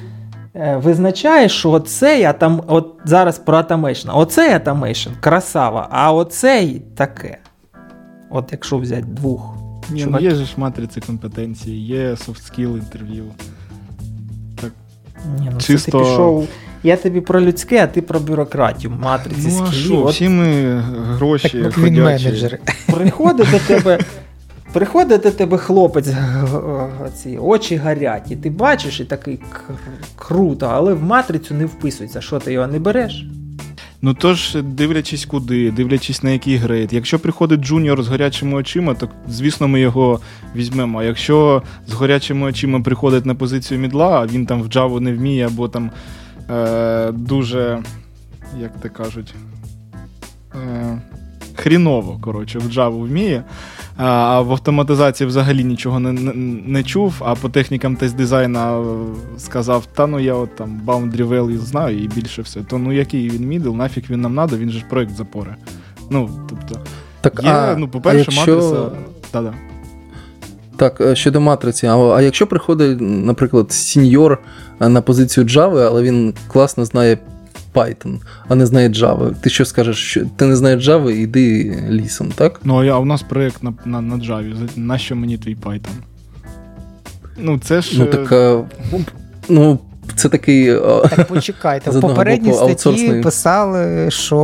[SPEAKER 1] е, визначаєш, що оцей атам, от зараз про Атамешна, оцей атамейшн красава, а оцей таке? От якщо взяти двох.
[SPEAKER 5] Ні, ну Є ж матриці компетенції, є soft skill інтерв'ю.
[SPEAKER 1] Так. Ні, ну Чисто... ти пішов. Я тобі про людське, а ти про бюрократію, матриці, ну,
[SPEAKER 5] скілі. От... Всі ми гроші. Так, ну, ходячі. менеджери.
[SPEAKER 1] Приходить до тебе. Приходить до тебе хлопець, ці очі гарять, і ти бачиш, і такий круто, але в матрицю не вписується. Що ти його не береш?
[SPEAKER 5] Ну тож, дивлячись куди, дивлячись на який грейд. Якщо приходить джуніор з гарячими очима, то звісно ми його візьмемо. А якщо з гарячими очима приходить на позицію мідла, а він там в Джаву не вміє, або там е, дуже, як те кажуть, е, хріново коротше, в Джаву вміє. А в автоматизації взагалі нічого не не, не чув, а по технікам тест дизайна е, сказав: та ну я от там Boundary Value знаю і більше все. То ну який він мідл, нафіг він нам надо, він же ж проект запоре. Ну, тобто, так, є, а, ну, по-перше, якщо... матриса. Да-да.
[SPEAKER 2] Так, е, щодо матриці, а, а якщо приходить, наприклад, сіньор е, на позицію Java, але він класно знає Python, а не знає Java. Ти що скажеш, що ти не знаєш Java, іди лісом, так?
[SPEAKER 5] Ну, а у нас проєкт на на, на Java. Нащо мені твій Python?
[SPEAKER 2] Ну, це ж. Ну, так. Е, ну, це такий
[SPEAKER 1] е, так почекайте. В попередній боку, статті писали, що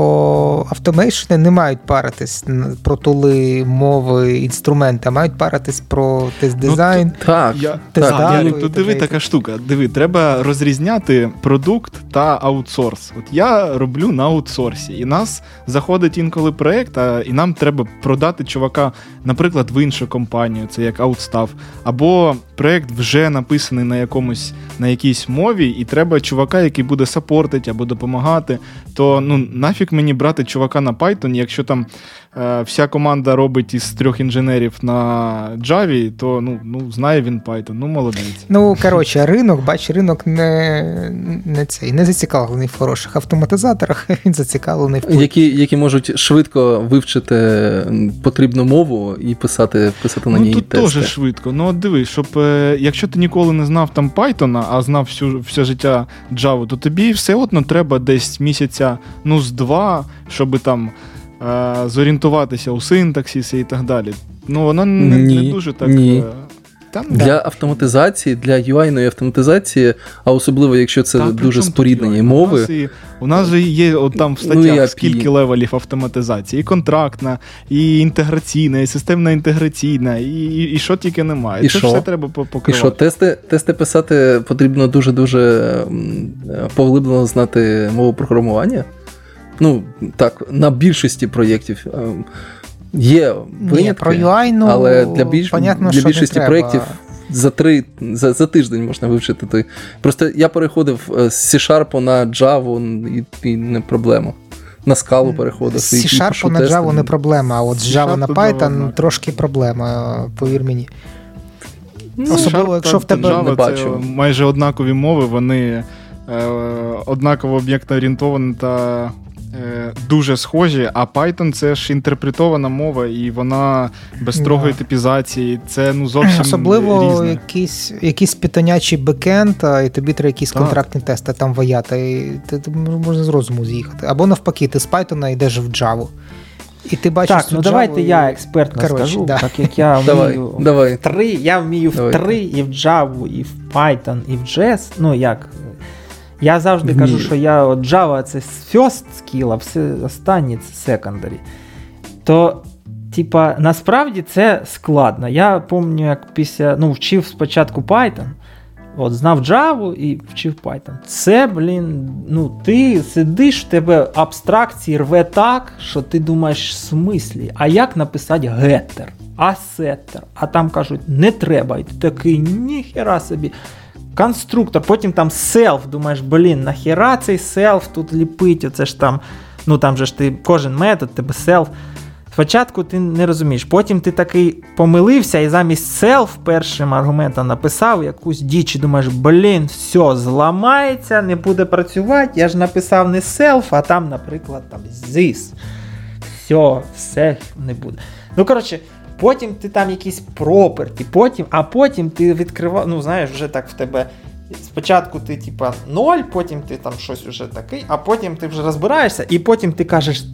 [SPEAKER 1] автомейшни не мають паритись про тули, мови, інструменти, а мають паритись про тест дизайн.
[SPEAKER 5] Ну, так, я, так. Я, тут диви така штука. Диви, треба розрізняти продукт та аутсорс. От я роблю на аутсорсі, і нас заходить інколи проект, а і нам треба продати чувака наприклад, в іншу компанію, це як аутстав, або проект вже написаний на якомусь на якійсь мові, і треба чувака, який буде сапортити або допомагати. То ну нафіг мені брати чувака на Python, якщо там е, вся команда робить із трьох інженерів на Java, то ну ну знає він Python, ну молодець.
[SPEAKER 2] Ну коротше, ринок, бач, ринок не не цей не зацікавлений в хороших автоматизаторах. Він зацікавлений в які, які можуть швидко вивчити потрібну мову і писати писати на ну, ній тут тести.
[SPEAKER 5] Дуже швидко. Ну от дивись, щоб е, якщо ти ніколи не знав там Python, а знав всю все життя Java, то тобі все одно треба десь місяця, ну з два, щоб там е, зорієнтуватися у синтаксісі і так далі. Ну воно не, ні, не дуже так. Ні. Е,
[SPEAKER 2] там, Для да. автоматизації, для UI-ної автоматизації, а особливо, якщо це Та, дуже споріднені мови. У
[SPEAKER 5] нас, і, у нас же є от там в ну, статтях ну, скільки левелів автоматизації: і контрактна, і інтеграційна, і системна інтеграційна, і і, і що тільки немає. І Це що? все треба покривати. І що,
[SPEAKER 2] тести тести писати потрібно дуже-дуже е, поглиблено знати мову програмування. Ну, так, на більшості проєктів. Ем, Є винятки, Ні, про юайну, але для більш, понятно, для більшості проєктів за три за, за тиждень можна вивчити той. Просто я переходив е, з C-Sharp на Java і, і не проблема. На скалу переходив. З C-Sharp на Java не проблема, а от з Java на Python трошки проблема, повір мені.
[SPEAKER 5] Ну, Особливо, якщо в тебе Java, не бачу. Майже однакові мови, вони е, однаково об'єктно орієнтовані та Е, дуже схожі, а Python це ж інтерпретована мова, і вона без строгої yeah. типізації. Це ну зовсім
[SPEAKER 2] особливо різне. якийсь якийсь питанячий бекенд, і тобі треба якісь так. контрактні тести там ваяти. І ти, ти ну, можна з розуму з'їхати. Або навпаки, ти з Python йдеш в Java. І ти бачиш,
[SPEAKER 1] Так, ну давайте і... я експертно Короче, скажу, да. так як я вмію давай, в три, я вмію давай. в 3 і в Java, і в Python, і в JS. Ну як я завжди Ні. кажу, що я от Java це first skill, а все останнє це secondary. То, типа, насправді це складно. Я пам'ятаю, як після ну, вчив спочатку Python. От, знав Java і вчив Python. Це, блін, ну ти сидиш, в тебе абстракції рве так, що ти думаєш в смислі, а як написати геттер, асеттер? А там кажуть, не треба. І ти такий ніхера собі конструктор, потім там селф. Думаєш, блін, нахіра цей селф тут ліпить, оце ж там, ну там же ж ти кожен метод, тебе селф. Спочатку ти не розумієш, потім ти такий помилився і замість self першим аргументом написав якусь діч і думаєш, блін, все, зламається, не буде працювати. Я ж написав не self, а там, наприклад, там зіс. Все, все не буде. Ну, коротше потім ти там якісь проперті, потім, а потім ти відкриваєш, ну знаєш, вже так в тебе. Спочатку ти, типа, ноль, потім ти там щось уже такий, а потім ти вже розбираєшся, і потім ти кажеш,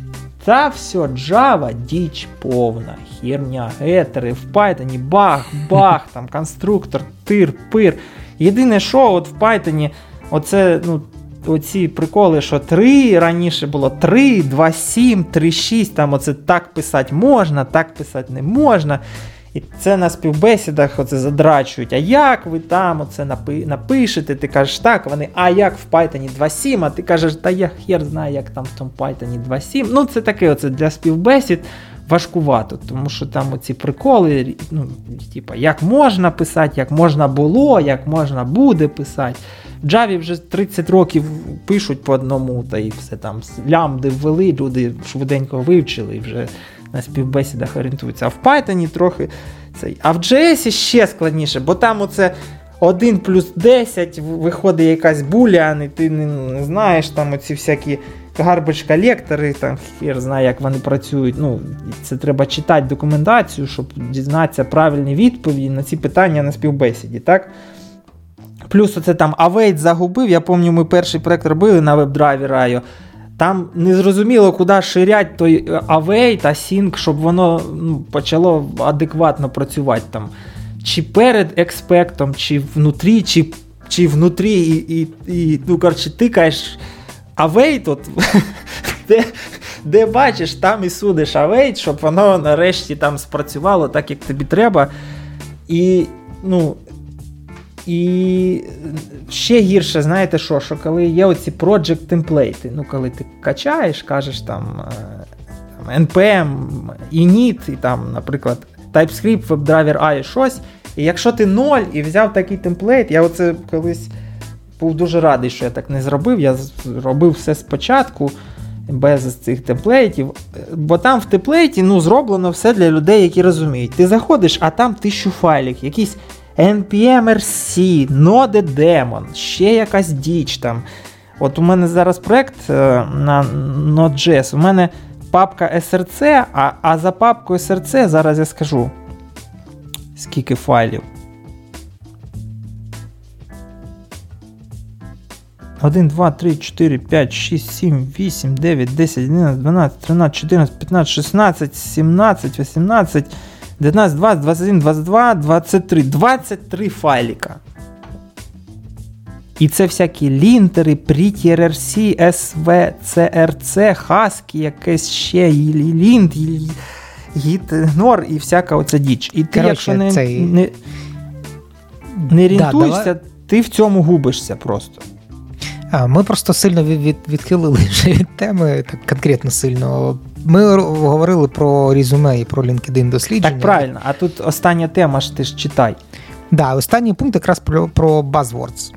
[SPEAKER 1] та все, Java, діч повна, херня, гетери, в Python, бах, бах, там конструктор, тир, пир. Єдине, що от в Python, оце, ну, оці приколи, що 3, раніше було 3, 2, 7, 3, 6, там оце так писати можна, так писати не можна. І це на співбесідах оце задрачують. А як ви там оце напи- напишете? Ти кажеш так, вони, а як в Python 2.7, а ти кажеш, та я хер знаю, як там в тому Python 2.7. Ну, це таке оце для співбесід важкувато, тому що там оці приколи, ну, типа, як можна писати, як можна було, як можна буде писати. В Java вже 30 років пишуть по одному, та і все там лямди ввели, люди швиденько вивчили і вже на співбесідах орієнтуються. А в Python трохи цей. А в JS ще складніше, бо там оце. 1 плюс 10 виходить якась буля, і ти не знаєш там оці всякі гарбич колектори, там хір знає, як вони працюють. Ну, Це треба читати документацію, щоб дізнатися правильні відповіді на ці питання на співбесіді. так? Плюс оце там Авейт загубив. Я пам'ятаю, ми перший проект робили на веб-драйві Райо. Там незрозуміло, куди ширять той Авей та Sync, щоб воно ну, почало адекватно працювати там. Чи перед експектом, чи внутрі, чи чи внутрі, і і, і ну, коротше, тикаєш Авейт, от, де де бачиш, там і судиш авейт, щоб воно нарешті там спрацювало так, як тобі треба. І, ну. І ще гірше, знаєте що? Що коли є оці project темплейти. Ну, коли ти качаєш, кажеш там е, там NPM, init, і там, наприклад, TypeScript, WebDriver, А і щось. І якщо ти ноль і взяв такий темплейт, я оце колись був дуже радий, що я так не зробив. Я зробив все спочатку, без цих теплейтів. Бо там в теплейті ну, зроблено все для людей, які розуміють. Ти заходиш, а там тисячу файлів, якісь NPMRC, Node Demon, ще якась діч там. От у мене зараз проект е, на Node.js, У мене папка SRC, а а за папкою SRC зараз я скажу скільки файлів. 1, 2, 3, 4, 5, 6, 7, 8, 9, 10, 11, 12, 13, 14, 15, 16, 17, 18, 19, 20, 21, 22, 23. 23 файлика. І це всякі лінтери, PRITRC, SV, CRC, Хаски, якесь ще і лінт, і гітнор, і всяка оця діч. І ти, Короче, якщо не, цей... не не, орієнтуєшся, да, давай... ти в цьому губишся просто.
[SPEAKER 6] Ми просто сильно від, відхилили вже від теми, так конкретно сильно. Ми говорили про резюме і про LinkedIn дослідження.
[SPEAKER 1] Так, правильно, а тут остання тема ж ти ж читай.
[SPEAKER 6] Да, останній пункт якраз про, про buzzwords.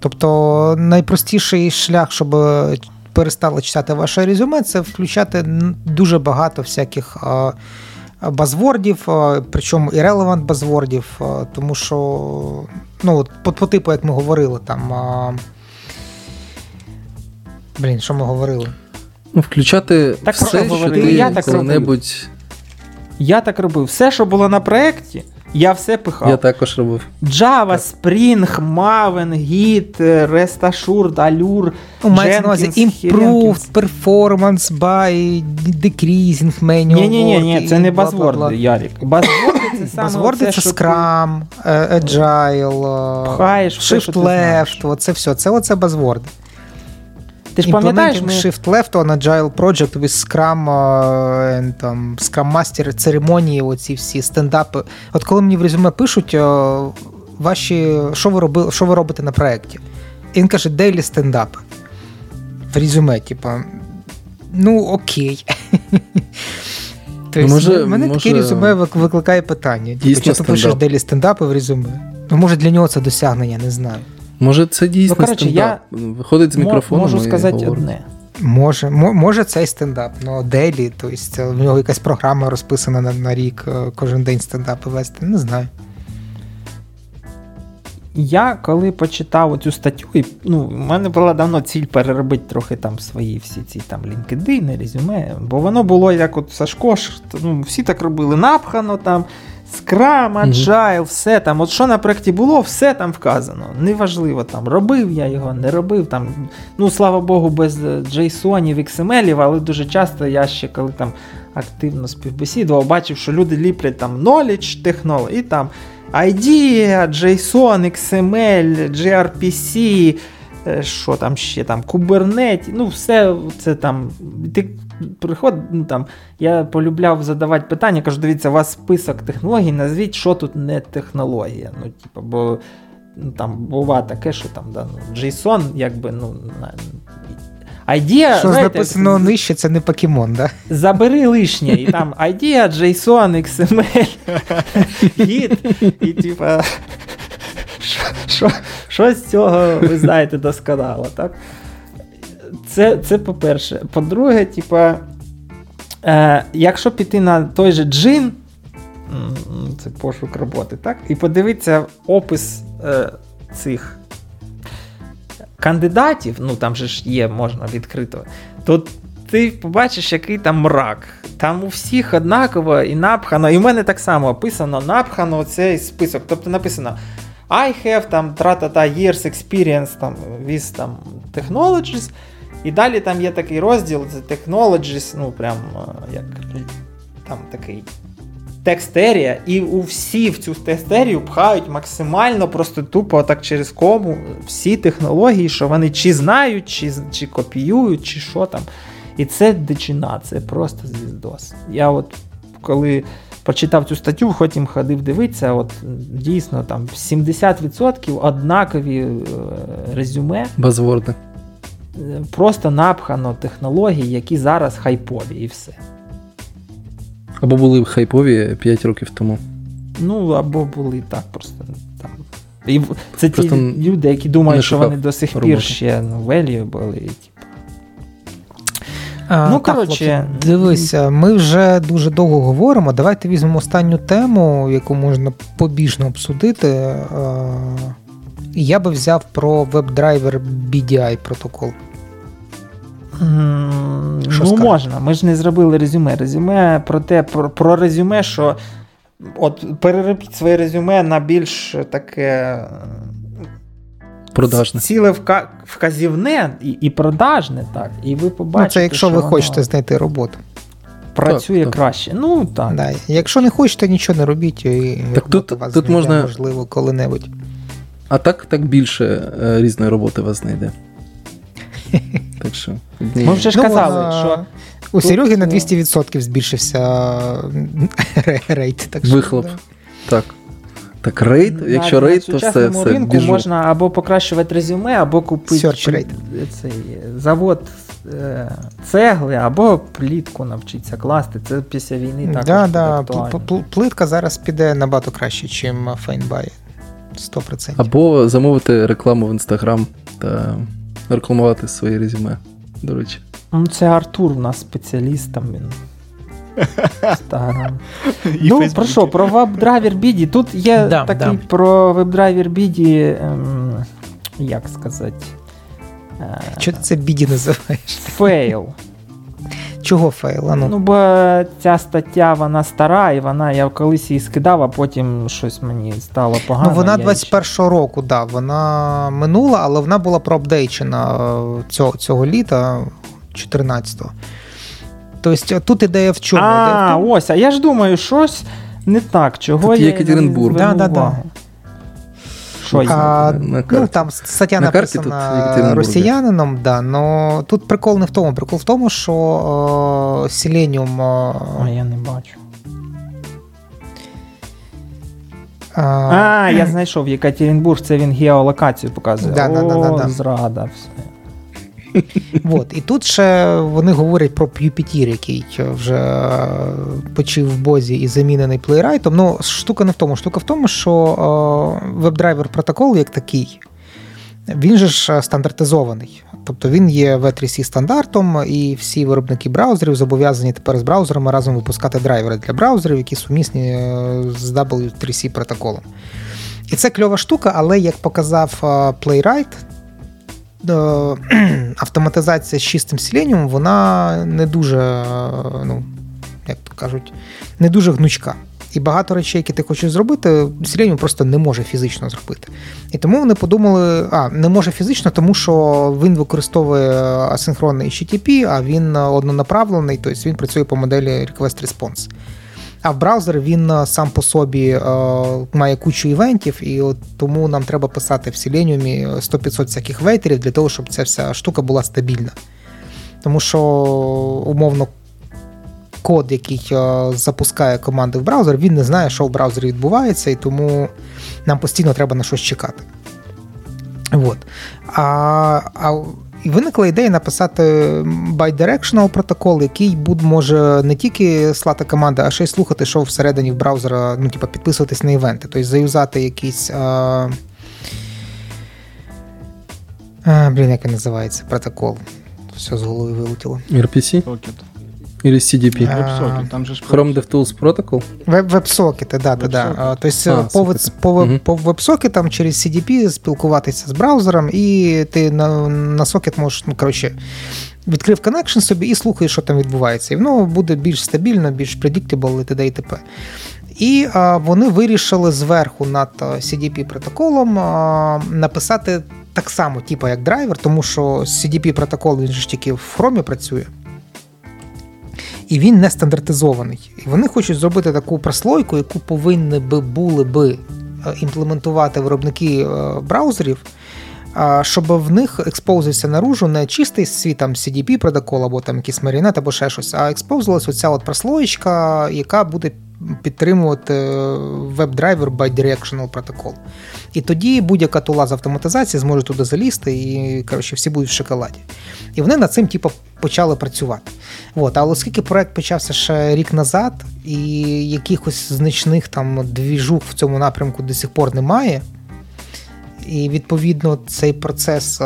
[SPEAKER 6] Тобто найпростіший шлях, щоб е, перестали читати ваше резюме, це включати дуже багато всяких базвордів, е, е, причому і релевант базвордів, тому що ну, по, по типу, як ми говорили, там Блін, що ми говорили?
[SPEAKER 2] Ну, Включати так, все, про... що ти
[SPEAKER 1] я
[SPEAKER 2] так коли-небудь.
[SPEAKER 1] Я так робив. Все, що було на проєкті, я все пихав.
[SPEAKER 2] Я також робив.
[SPEAKER 1] Java, так. Spring, Maven, Git, е, Rest Assured, Allure, У ну, мене на увазі
[SPEAKER 6] Improved, Performance by Decreasing, menu. Ні, ні, ні,
[SPEAKER 1] це не базворди, Ярік.
[SPEAKER 6] Базворди це саме Базворди це Scrum, е, Agile, е, Shift Left, Це все. Це оце базворди.
[SPEAKER 1] Ти ж пам'ятаєш ми...
[SPEAKER 6] Shift Left on Agile Project with Scrum, е, там, Scrum Master, церемонії, оці всі стендапи. От коли мені в резюме пишуть, е, ваші, що ви робили, що ви робите на проєкті? він каже, дейлі стендапи. В резюме, типа, ну окей. Тобто, може, в ну, мене може... таке резюме викликає питання. Типу, дійсно, Чи ти пишеш делі стендапи в резюме? Ну, Може для нього це досягнення, не знаю.
[SPEAKER 2] Може, це дійсно ну, коротше, стендап? Я Виходить з мікрофону. Можу сказати і одне.
[SPEAKER 6] Може, може, цей стендап, але ну, делі, тобто в нього якась програма розписана на, на рік, е, кожен день стендапи вести, не знаю.
[SPEAKER 1] Я коли почитав цю статтю, і ну, в мене була давно ціль переробити трохи там свої всі ці там LinkedIn, резюме, бо воно було як от Сашко, ну, всі так робили напхано там. Скрам, Agile, все там. От що на проєкті було, все там вказано. Неважливо там, робив я його, не робив. там. Ну, слава Богу, без json і xml але дуже часто я ще коли там активно співбесідував, бачив, що люди ліплять там knowledge, технолог, і там IDEA, JSON, XML, gRPC. Що там ще там, Kubernetes, ну все це там. Ти приход, ну там, я полюбляв задавати питання, кажу, дивіться, у вас список технологій, назвіть, що тут не технологія. Ну, типу, бо ну, там бува таке, що там да, ну, JSON, якби, ну. Idea,
[SPEAKER 6] що знаєте, написано нижче, це не покемон, да?
[SPEAKER 1] Забери лишнє, і там idea, JSON, XML, Git, і типа. Що з цього ви знаєте досконало, так? це це по-перше. По-друге, типа, е, якщо піти на той же джин, це пошук роботи, так? І подивитися опис е, цих кандидатів, ну там же ж є, можна відкрито, то ти побачиш, який там мрак. Там у всіх однаково і напхано. І в мене так само описано, напхано цей список. Тобто написано. I have там тра-та-та years experience там with там technologies. І далі там є такий розділ, це Technologies, ну прям е, як там такий текстерія, і у всі в цю текстерію пхають максимально просто тупо так через кому всі технології, що вони чи знають, чи чи копіюють, чи що там. І це дичина, це просто звіздос. Я от коли прочитав цю статтю, потім ходив дивитися, от дійсно там 70% однакові е, резюме.
[SPEAKER 2] Базворди
[SPEAKER 1] просто напхано технології, які зараз хайпові, і все.
[SPEAKER 2] Або були хайпові 5 років тому.
[SPEAKER 1] Ну, або були так просто. там. І Це просто ті люди, які думають, що вони до сих роботи. пір ще value були. Типу.
[SPEAKER 6] А, ну, коротше, дивися, ми вже дуже довго говоримо. Давайте візьмемо останню тему, яку можна побіжно обсудити. Е, я би взяв про веб-драйвер BDI протокол.
[SPEAKER 1] Mm, ну, можна. Ми ж не зробили резюме. Резюме про те, про, про резюме, що от переробіть своє резюме на більш таке е,
[SPEAKER 2] продажне.
[SPEAKER 1] Ціле вказівне і і продажне, так. І ви побачите. Ну,
[SPEAKER 6] Це якщо що ви хочете знайти роботу.
[SPEAKER 1] Працює так, краще. Так. Ну так. Да.
[SPEAKER 6] Якщо не хочете, нічого не робіть, і так тут вас тут можна можливо коли-небудь.
[SPEAKER 2] А так так більше е, різної роботи вас знайде. Так що
[SPEAKER 6] Ми вже ж ну, казали, ну, що у Сереги на 200% ну, збільшився е, рейд.
[SPEAKER 2] Так що, Вихлоп. Да. Так. Так, рейд, якщо рейд, на то все це ринку біжу. можна
[SPEAKER 1] або покращувати резюме, або купити Search цей е, завод е, цегли, або плітку навчитися класти. Це після війни також да,
[SPEAKER 6] да. Плитка зараз піде набагато краще, ніж Фейнбай. 100%.
[SPEAKER 2] Або замовити рекламу в Інстаграм та рекламувати своє резюме. До речі.
[SPEAKER 1] Ну, Це Артур у нас спеціаліст там він. Ну, про що, про веб-драйвер біді. Тут є да, такий да. про веб-драйвер біді. Ем, як сказати?
[SPEAKER 6] Чого е, ти це біді називаєш?
[SPEAKER 1] Фейл.
[SPEAKER 6] Чого фейла?
[SPEAKER 1] Ну, Ну, бо ця стаття вона стара, і вона я колись її скидав, а потім щось мені стало ну, погано.
[SPEAKER 6] Ну, вона я 21-го року, да, вона минула, але вона була проапдейчена е, цього, цього літа, 14-го. Тобто е, тут ідея в чому?
[SPEAKER 1] А, ось, а я ж думаю, щось не так, чого Тут є я.
[SPEAKER 2] Екатеринбург.
[SPEAKER 6] Да, да, да. Що А, на карті. Ну, там стаття на написана росіянином, да, но тут прикол не в тому. Прикол в тому, що о, э, Селеніум. О,
[SPEAKER 1] э, а я не бачу. А, а я знайшов Єкатеринбург, це він геолокацію показує. Да, О, да, да, да, да. Зрада, все.
[SPEAKER 6] От. І тут ще вони говорять про Юпітір, який вже почив в бозі і замінений плейрайтом. Ну, штука не в тому. Штука в тому, що е, веб-драйвер протокол як такий, він же ж е, стандартизований. Тобто він є в 3 c стандартом, і всі виробники браузерів зобов'язані тепер з браузерами разом випускати драйвери для браузерів, які сумісні е, з w 3 c протоколом. І це кльова штука, але як показав Playwright, автоматизація з чистим селеніумом, вона не дуже, ну, як то кажуть, не дуже гнучка. І багато речей, які ти хочеш зробити, Селеніум просто не може фізично зробити. І тому вони подумали, а не може фізично, тому що він використовує асинхронний HTTP, а він однонаправлений, тобто він працює по моделі Request Response а в браузер він е, сам по собі е, має кучу івентів, і от тому нам треба писати в Selenium 100-500 е, всяких вейтерів для того, щоб ця вся штука була стабільна. Тому що умовно код, який е, запускає команди в браузер, він не знає, що в браузері відбувається, і тому нам постійно треба на щось чекати. Вот. А, а і виникла ідея написати байдирекшнл протокол, який буд може не тільки слати команди, а ще й слухати, що всередині в браузера, ну, типу, підписуватись на івенти, тобто заюзати якісь. А... А, Блін, як він називається протокол. Все з голови вилетіло.
[SPEAKER 2] RPC? Pocket. Или
[SPEAKER 5] CDP? там же...
[SPEAKER 2] Chrome DevTools Protocol?
[SPEAKER 6] WebSocket, да, да, да. То есть повод э, по WebSocket через CDP спілкуватися з браузером, і ти на сокет можеш, ну, коротше, Відкрив connection собі і слухає, що там відбувається. І воно буде більш стабільно, більш predictable і т.д. і т.п. І а, вони вирішили зверху над CDP протоколом написати так само, типу, як драйвер, тому що CDP протокол він ж тільки в хромі працює і він не стандартизований. І вони хочуть зробити таку прослойку, яку повинні би були би е, імплементувати виробники е, браузерів. Щоб в них експозився наружу не чистий світ там CDP протокол або там якийсь марінет або ще щось, а експозилась оця от прослоєчка, яка буде підтримувати е, веб-драйвер bidirectional протокол. І тоді будь-яка тула з автоматизації зможе туди залізти, і коротше, всі будуть в шоколаді. І вони над цим типу, почали працювати. От. Але оскільки проект почався ще рік назад, і якихось значних там двіжух в цьому напрямку до сих пор немає. І відповідно цей процес е,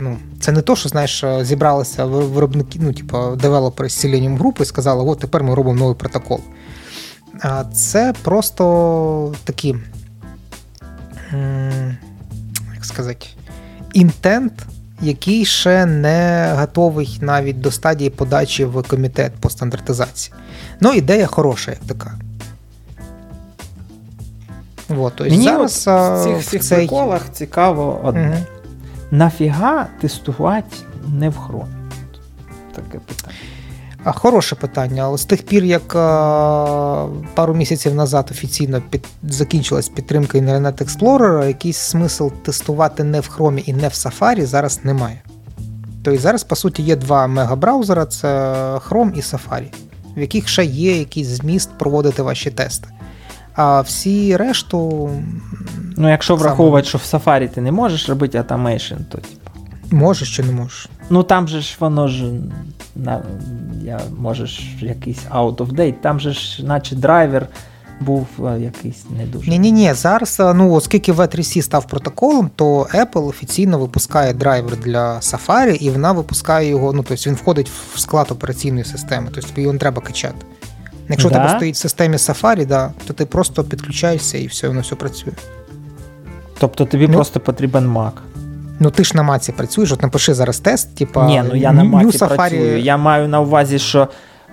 [SPEAKER 6] ну, це не то, що знаєш, е, зібралися виробники, ну типу девелопери з Selenium групи і сказали, от тепер ми робимо новий протокол це просто такі, як сказати, інтент, який ще не готовий навіть до стадії подачі в комітет по стандартизації. Ну, ідея хороша, як така. Вот, Мені зараз от в цих всіх цей... цікаво одне. Угу. Нафіга тестувати не в хромі? Таке питання. Хороше питання, з тих пір, як пару місяців назад офіційно під закінчилась підтримка Internet Explorer, якийсь смисл тестувати не в Chrome і не в Safari зараз немає. Тобто зараз, по суті, є два мегабраузера: це Chrome і Safari, в яких ще є якийсь зміст проводити ваші тести. А всі решту.
[SPEAKER 1] Ну, якщо враховувати, що в Safari ти не можеш робити automation, то
[SPEAKER 6] Можеш чи не можеш?
[SPEAKER 1] Ну там же ж воно ж на я можеш якийсь out of date, там же ж, наче драйвер. Був е, якийсь не дуже.
[SPEAKER 6] Ні, ні, ні. Зараз, е, ну оскільки v 3 c став протоколом, то Apple офіційно випускає драйвер для Safari, і вона випускає його. Ну, тобто він входить в склад операційної системи, тобто тобі його не треба качати. Якщо да? тебе стоїть в системі Safari, да, то ти просто підключаєшся і все, воно все працює.
[SPEAKER 1] Тобто тобі ну, просто потрібен Mac.
[SPEAKER 6] Ну ти ж на маці працюєш, от напиши зараз тест, типа. Ні, ну я на маці Safari... працюю.
[SPEAKER 1] Я маю на увазі, що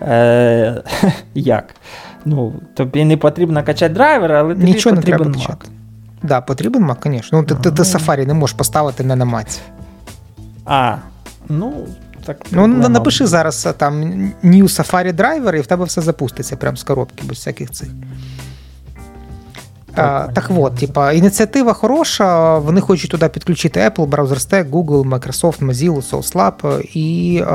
[SPEAKER 1] Е, як? Ну, тобі не потрібно качати драйвер, але тобі Нічого потрібен не треба Mac.
[SPEAKER 6] Да, потрібен Mac, звісно. Ну, ти, ти, ти ну. Safari не можеш поставити не на маці.
[SPEAKER 1] А, ну так.
[SPEAKER 6] Ну, напиши зараз е, там New Safari Driver, і в тебе все запуститься прямо з коробки, без всяких цих. Так вот, е, типа, ініціатива хороша. Вони хочуть туди підключити Apple, Browser Google, Microsoft, Mozilla, SourceLab, е, і е,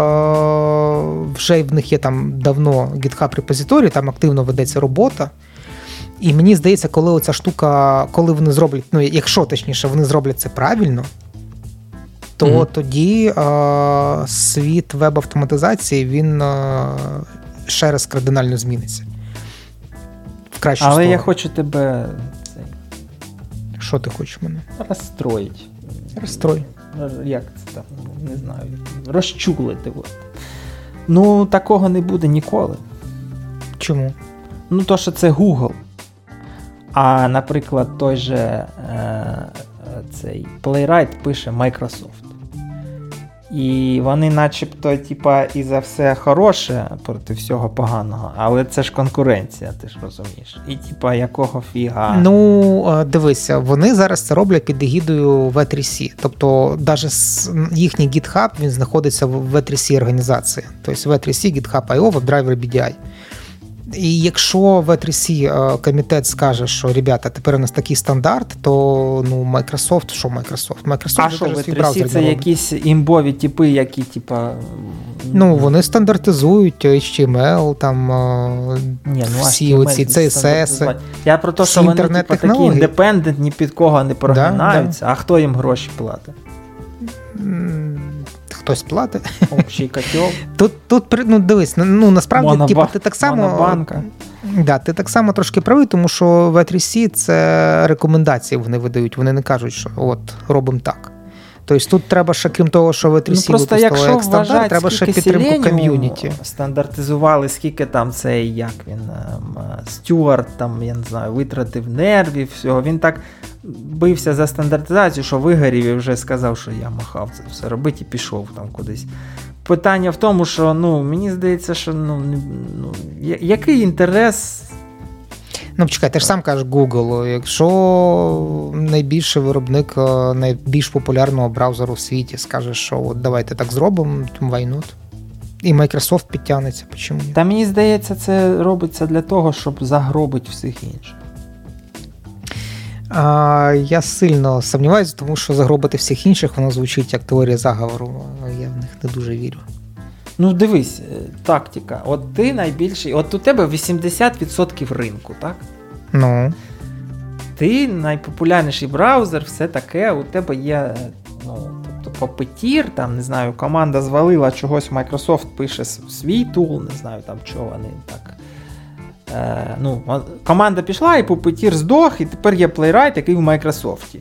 [SPEAKER 6] вже в них є там давно GitHub репозиторій, там активно ведеться робота. І мені здається, коли оця штука, коли вони зроблять, ну якщо точніше, вони зроблять це правильно, то mm-hmm. тоді е, світ веб-автоматизації він е, ще раз кардинально зміниться
[SPEAKER 1] кращу Але сторону. я хочу тебе.
[SPEAKER 6] Що ти хочеш мене?
[SPEAKER 1] Розстроїти.
[SPEAKER 6] Розстрой.
[SPEAKER 1] Е, як це там? Не знаю. Розчулити. Ну, такого не буде ніколи.
[SPEAKER 6] Чому?
[SPEAKER 1] Ну, то, що це Google. А, наприклад, той же е, е цей Playwright пише Microsoft. І вони начебто типа, і за все хороше проти всього поганого, але це ж конкуренція, ти ж розумієш. І типа, якого фіга.
[SPEAKER 6] Ну, е, дивися, вони зараз це роблять під егідою v 3 c Тобто, навіть їхній GitHub він знаходиться в v 3 c організації. Тобто v 3 c GitHub IO, WebDriver BDI. І якщо в E3C е е, комітет скаже, що ребята, тепер у нас такий стандарт, то ну Microsoft, що Microsoft? Microsoft а
[SPEAKER 1] що в E3C е це якісь імбові типи, які типа.
[SPEAKER 6] Ну вони стандартизують HTML, там Ні, ну, всі HTML оці CSS.
[SPEAKER 1] Я про
[SPEAKER 6] те,
[SPEAKER 1] що вони типу, такі індепендент, ні під кого не прогинаються, да. а хто їм гроші платить?
[SPEAKER 6] хтось платить.
[SPEAKER 1] Общий котел.
[SPEAKER 6] Тут тут ну дивись, ну, ну насправді Монобан... типу, ти так само Монобанка. Да, ти так само трошки правий, тому що в 3 е c це рекомендації вони видають. Вони не кажуть, що от робимо так. Тобто тут треба ще крім того, що ви трісі ну, просто якщо як стандарт, вважати, треба ще підтримку ком'юніті.
[SPEAKER 1] Стандартизували, скільки там цей, як він ем, е, Стюарт, там я не знаю, витратив нервів, всього. Він так бився за стандартизацію, що вигорів і вже сказав, що я махав це все робити і пішов там кудись. Питання в тому, що ну мені здається, що ну, ну який інтерес
[SPEAKER 6] Ну, почекай, ти ж сам кажеш Google. Якщо найбільший виробник е, найбільш популярного браузеру в світі скаже, що от давайте так зробимо, вайнут. І Microsoft підтягнеться. ні?
[SPEAKER 1] Та мені здається, це робиться для того, щоб загробити всіх інших.
[SPEAKER 6] А, Я сильно сумніваюся, тому що загробити всіх інших воно звучить як теорія заговору. Я в них не дуже вірю.
[SPEAKER 1] Ну дивись, е, тактика. От ти найбільший. От у тебе 80% ринку, так?
[SPEAKER 6] Ну.
[SPEAKER 1] Ти найпопулярніший браузер, все таке. У тебе є. Е, ну, тобто попетір, там, не знаю, команда звалила чогось, Microsoft пише свій тул, не знаю там чого вони так. Е, ну, Команда пішла, і попетір здох, і тепер є плейрайт, який в Майкрософті.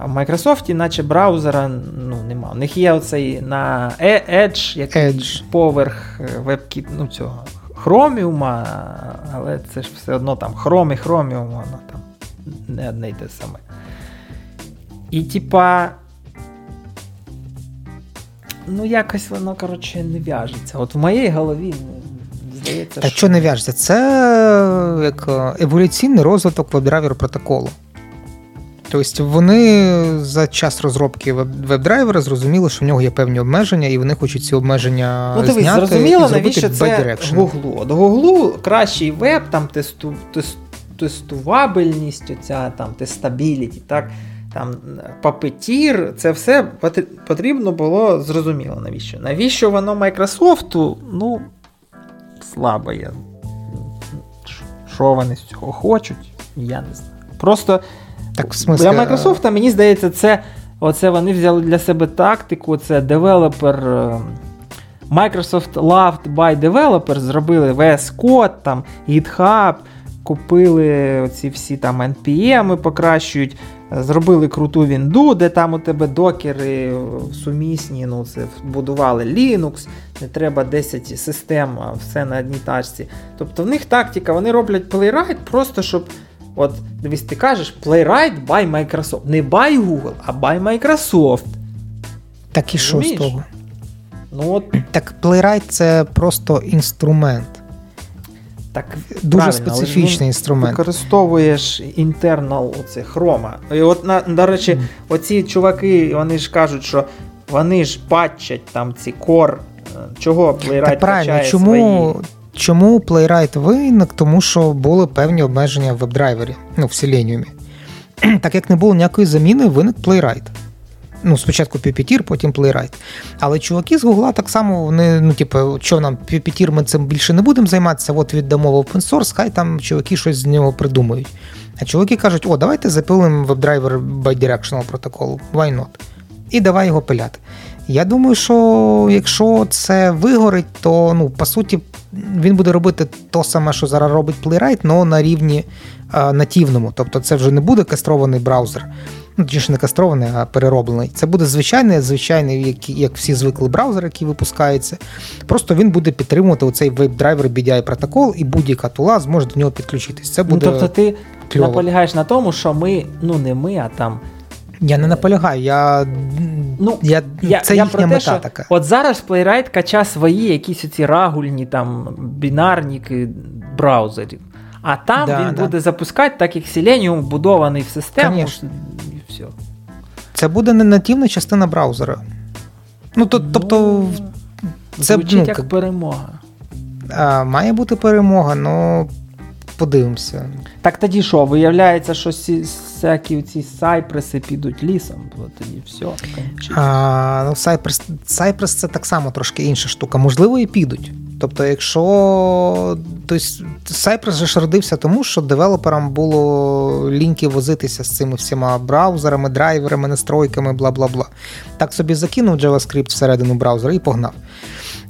[SPEAKER 1] А в Microsoft, наче браузера ну, нема. У них є оцей на е, Edge, який Edge. поверх е, вебкіт, ну цього Chromium, але це ж все одно там Chrome і Chromium, воно там не одне й те саме. І типа. Ну, якось воно, коротше, не в'яжеться. От в моїй голові ну, здається.
[SPEAKER 6] Та що не в'яжеться? Це е, як еволюційний розвиток веб-драйвер протоколу. Тобто вони за час розробки веб-драйвера зрозуміли, що в нього є певні обмеження, і вони хочуть ці обмеження ну, дивись, зняти зрозуміло, і навіщо це
[SPEAKER 1] Гуглу. До Гуглу кращий веб, там тесту, тест, тестувабельність, оця там тестабіліті, так там папетір, це все потрібно було зрозуміло, навіщо? Навіщо воно Майкрософту? Ну слабо є. Що вони з цього хочуть? Я не знаю. Просто. Так, в смысле... Для е, Microsoft, мені здається, це оце вони взяли для себе тактику, це девелопер. Е, Microsoft Loved by Developer зробили VS Code, там, GitHub, купили ці всі там NPM покращують, зробили круту вінду, де там у тебе докери сумісні, ну це вбудували Linux, не треба 10 систем, все на одній тачці. Тобто в них тактика, вони роблять плейрайт, просто щоб От дивись, ти кажеш Playwright by Microsoft. Не by Google, а by Microsoft.
[SPEAKER 6] Так і що з того?
[SPEAKER 1] Ну, от...
[SPEAKER 6] Так Playwright це просто інструмент. Так, Дуже специфічний інструмент.
[SPEAKER 1] Використовуєш інтернал оце, хрома. І от, на, до речі, mm. оці чуваки, вони ж кажуть, що вони ж бачать там ці кор. Е, чого Playwright Та правильно, чому свої...
[SPEAKER 6] Чому Playwright виник? Тому що були певні обмеження в веб-драйвері, ну, в Selenium. Так як не було ніякої заміни, виник Playwright. Ну, спочатку Puppeteer, потім Playwright. Але чуваки з Гугла так само вони, ну, типу, що нам Puppeteer, ми цим більше не будемо займатися, от віддамо в open source, хай там чуваки щось з нього придумають. А чуваки кажуть, о, давайте запилимо веб-драйвер bidirectional протоколу, why not? І давай його пиляти. Я думаю, що якщо це вигорить, то ну по суті він буде робити то саме, що зараз робить Playwright, але на рівні а, е, нативному. Тобто це вже не буде кастрований браузер, ну точніше не кастрований, а перероблений. Це буде звичайний, звичайний, як, як всі звикли браузер, який випускається. Просто він буде підтримувати оцей веб-драйвер BDI протокол, і будь-яка тула зможе до нього підключитись. Це ну, буде ну, тобто,
[SPEAKER 1] ти кльово. наполягаєш на тому, що ми ну не ми, а там.
[SPEAKER 6] Я не наполягаю, я ну, я, я, це я їхня те, мета що така.
[SPEAKER 1] От зараз Playwright кача свої якісь оці рагульні там бінарніки браузерів, а там да, він да. буде запускати, так як Selenium вбудований в систему. і все.
[SPEAKER 6] Це буде не нативна частина браузера. Ну, то, ну, Тобто,
[SPEAKER 1] це звучить ну, як перемога.
[SPEAKER 6] Має бути перемога, але подивимося.
[SPEAKER 1] Так тоді що, виявляється, що всякі ці сайпреси підуть лісом, бо тоді все.
[SPEAKER 6] А, ну, Сайпрес сайпрес це так само трошки інша штука. Можливо, і підуть. Тобто, якщо тобто, Cypress же ж родився тому, що девелоперам було ліньки возитися з цими всіма браузерами, драйверами, настройками, бла бла бла. Так собі закинув JavaScript всередину браузера і погнав.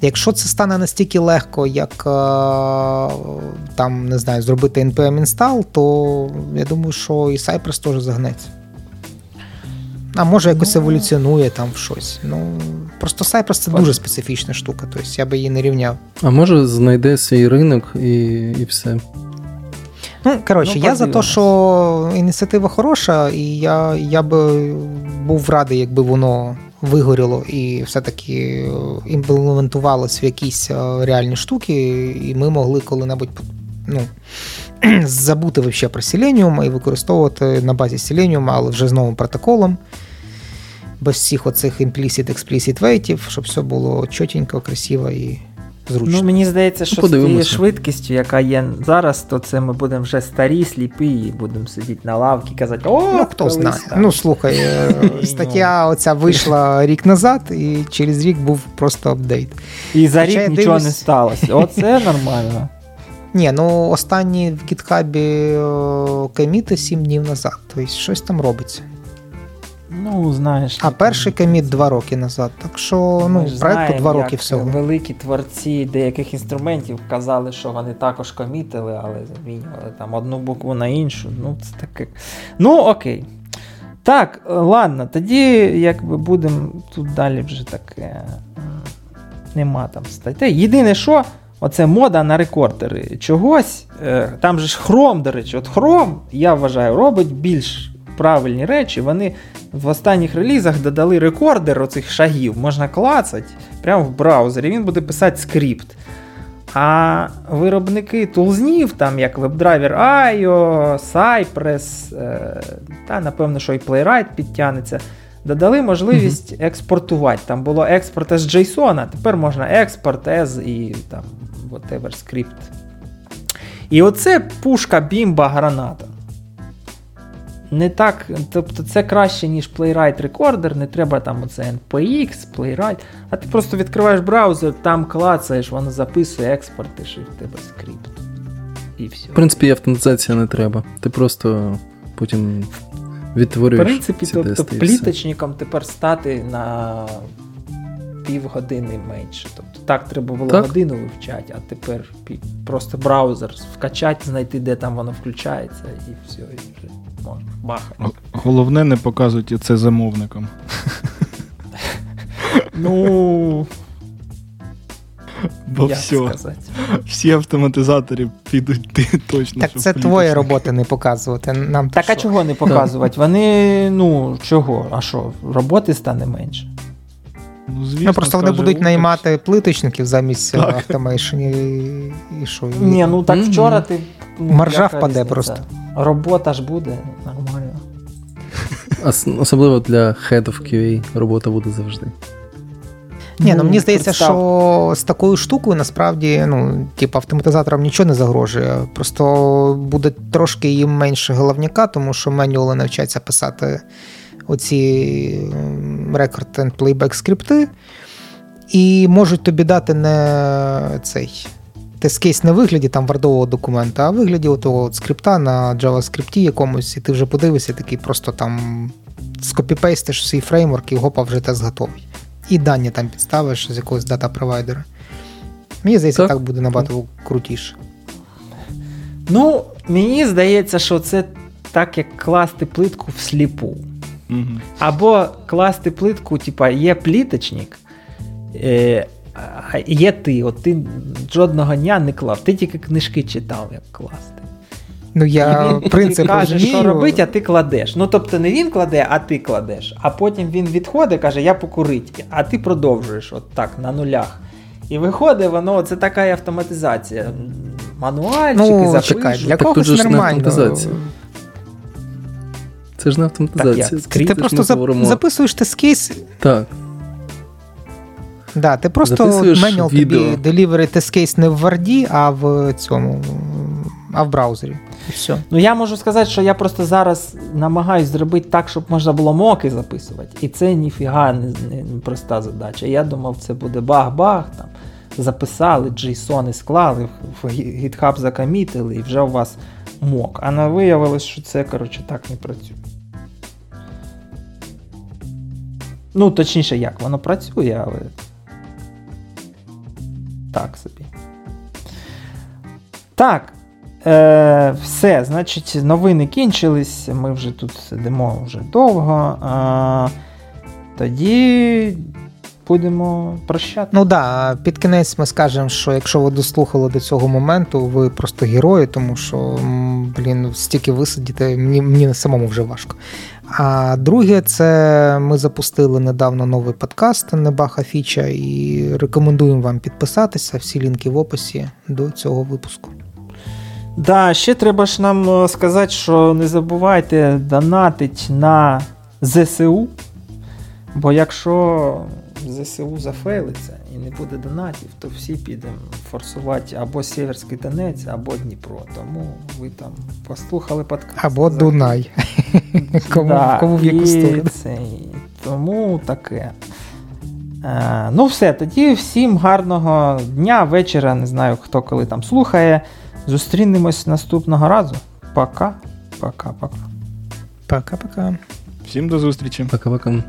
[SPEAKER 6] Якщо це стане настільки легко, як е, там не знаю, зробити npm install, то я думаю, що і Cypress теж загнеться. А може якось ну. еволюціонує там в щось. Ну просто Cypress це дуже специфічна штука, тобто я би її не рівняв.
[SPEAKER 2] А може знайде свій ринок і і все.
[SPEAKER 6] Ну, коротше, ну, я за те, що ініціатива хороша, і я я би був радий, якби воно вигоріло і все-таки е, імплементувалось в якісь е, реальні штуки, і ми могли коли-небудь ну, забути вообще про Selenium і використовувати на базі Selenium, але вже з новим протоколом. Без всіх оцих імплісіт, експлісіт вейтів, щоб все було чотенько, красиво і зручно. Ну,
[SPEAKER 1] Мені здається, ну, що ну, з тією швидкістю, яка є зараз, то це ми будемо вже старі, сліпі, і будемо сидіти на лавці, казати, о, ну, хто знає. Так.
[SPEAKER 6] Ну слухай, е, стаття оця вийшла рік назад, і через рік був просто апдейт.
[SPEAKER 1] І за Хоча рік нічого дивлюсь... не сталося. Оце нормально.
[SPEAKER 6] Ні, ну останні в гітхабі коміти 7 днів назад. Тобто щось там робиться.
[SPEAKER 1] Ну, знаєш.
[SPEAKER 6] А типу, перший коміт два роки назад. Так що ну, проєкту два роки як всього.
[SPEAKER 1] Великі творці деяких інструментів казали, що вони також комітили, але замінювали там одну букву на іншу. Ну, це таке. Ну, окей. Так, ладно, тоді якби будемо тут далі вже таке. Е, нема там статей. Єдине, що. Оце мода на рекордери чогось. Е, там же ж хром, до речі, от хром, я вважаю, робить більш правильні речі. Вони в останніх релізах додали рекордер оцих шагів, можна клацати прямо в браузері, він буде писати скрипт. А виробники тулзнів, там як WebDriver IO, Cypress, е, та, напевно, що і Playwright підтягнеться, додали можливість mm-hmm. експортувати. Там було експорт з JSON, а тепер можна експорт as і там whatever script. І оце пушка бімба граната не так, тобто це краще, ніж Playwright Recorder, не треба там оце NPX, Playwright, а ти просто відкриваєш браузер, там клацаєш, воно записує, експортиш і в тебе скрипт.
[SPEAKER 2] І все. В принципі, автоматизація не треба. Ти просто потім відтворюєш. В принципі, ці
[SPEAKER 1] тобто
[SPEAKER 2] тести
[SPEAKER 1] пліточником тепер стати на півгодини менше. Тобто так треба було так? годину вивчати, а тепер просто браузер вкачати, знайти, де там воно включається, і все. І вже
[SPEAKER 2] можна. Головне, не показуйте це замовникам.
[SPEAKER 1] Ну.
[SPEAKER 2] Бо Як все. сказати? Всі автоматизатори підуть ти точно. Так
[SPEAKER 6] це в пліточник. твоя робота не показувати. Нам
[SPEAKER 1] Так, а чого не показувати? Вони, ну, чого? А що, роботи стане менше?
[SPEAKER 6] Ну, ну, звісно, ну просто вони будуть наймати плиточників замість автомейшені
[SPEAKER 1] і що. І... Ні, ну так mm-hmm. вчора
[SPEAKER 6] ти. Ну, Маржа впаде просто.
[SPEAKER 1] Робота ж буде нормально.
[SPEAKER 2] Особливо для Head of QA робота буде завжди.
[SPEAKER 6] Ні, ну, ну мені здається, що з такою штукою насправді, ну, типу, автоматизаторам нічого не загрожує. Просто буде трошки їм менше головняка, тому що менюали навчаться писати оці рекорд and плейбек скрипти, і можуть тобі дати не цей тест-кейс не в вигляді там вардового документа, а в вигляді того скрипта на JavaScript якомусь, і ти вже подивишся, такий просто там скопіпейстиш свій фреймворк і гопа вже тест готовий. І дані там підставиш з якогось дата-провайдера. Мені здається, так, так буде набагато крутіше.
[SPEAKER 1] Ну, мені здається, що це так, як класти плитку в сліпу. Або класти плитку, типа є пліточник, е, є ти. От ти жодного дня не клав. Ти тільки книжки читав, як класти. Ну, я він,
[SPEAKER 6] принцип Ти
[SPEAKER 1] каже, що робить, а ти кладеш. Ну, тобто, не він кладе, а ти кладеш. А потім він відходить, каже, я покурить, а ти продовжуєш от так, на нулях. І виходить, воно це така автоматизація. Мануальчики, ну,
[SPEAKER 2] запишуть. Для так когось нормально. Це ж не автоматизація. Так,
[SPEAKER 6] це, ти просто зап- записуєш ти кейс. Так. Да, Ти просто меню тобі delivery test case не в Варді, а в цьому, а в браузері. І все.
[SPEAKER 1] Ну я можу сказати, що я просто зараз намагаюсь зробити так, щоб можна було моки записувати. І це ніфіга не, не проста задача. Я думав, це буде баг бах там. Записали, JSON і склали, в GitHub закомітили, і вже у вас мок. А не виявилось, що це коротше так не працює. Ну, точніше, як воно працює, але. Так собі. Так. Е, Все, значить, новини кінчились. Ми вже тут сидимо вже довго. Е, Тоді будемо прощати.
[SPEAKER 6] Ну
[SPEAKER 1] так,
[SPEAKER 6] да, під кінець ми скажемо, що якщо ви дослухали до цього моменту, ви просто герої, тому що, блін, ну, стільки висидіти, мені, мені самому вже важко. А друге, це ми запустили недавно новий подкаст Небаха Фіча і рекомендуємо вам підписатися. Всі лінки в описі до цього випуску.
[SPEAKER 1] Да, ще треба ж нам е, сказати, що не забувайте донатить на ЗСУ. Бо якщо ЗСУ зафейлиться, не буде донатів, то всі підемо форсувати або Сєверський Донець, або Дніпро. Тому ви там послухали подкаст.
[SPEAKER 6] Або Дунай.
[SPEAKER 1] Кому да, кому в яку сторону. Тому таке. А, е, ну, все, тоді всім гарного дня, вечора. Не знаю, хто коли там слухає. Зустрінемось наступного разу. Пока, пока, пока.
[SPEAKER 6] Пока-пока.
[SPEAKER 2] Всім до зустрічі.
[SPEAKER 6] Пока-пока.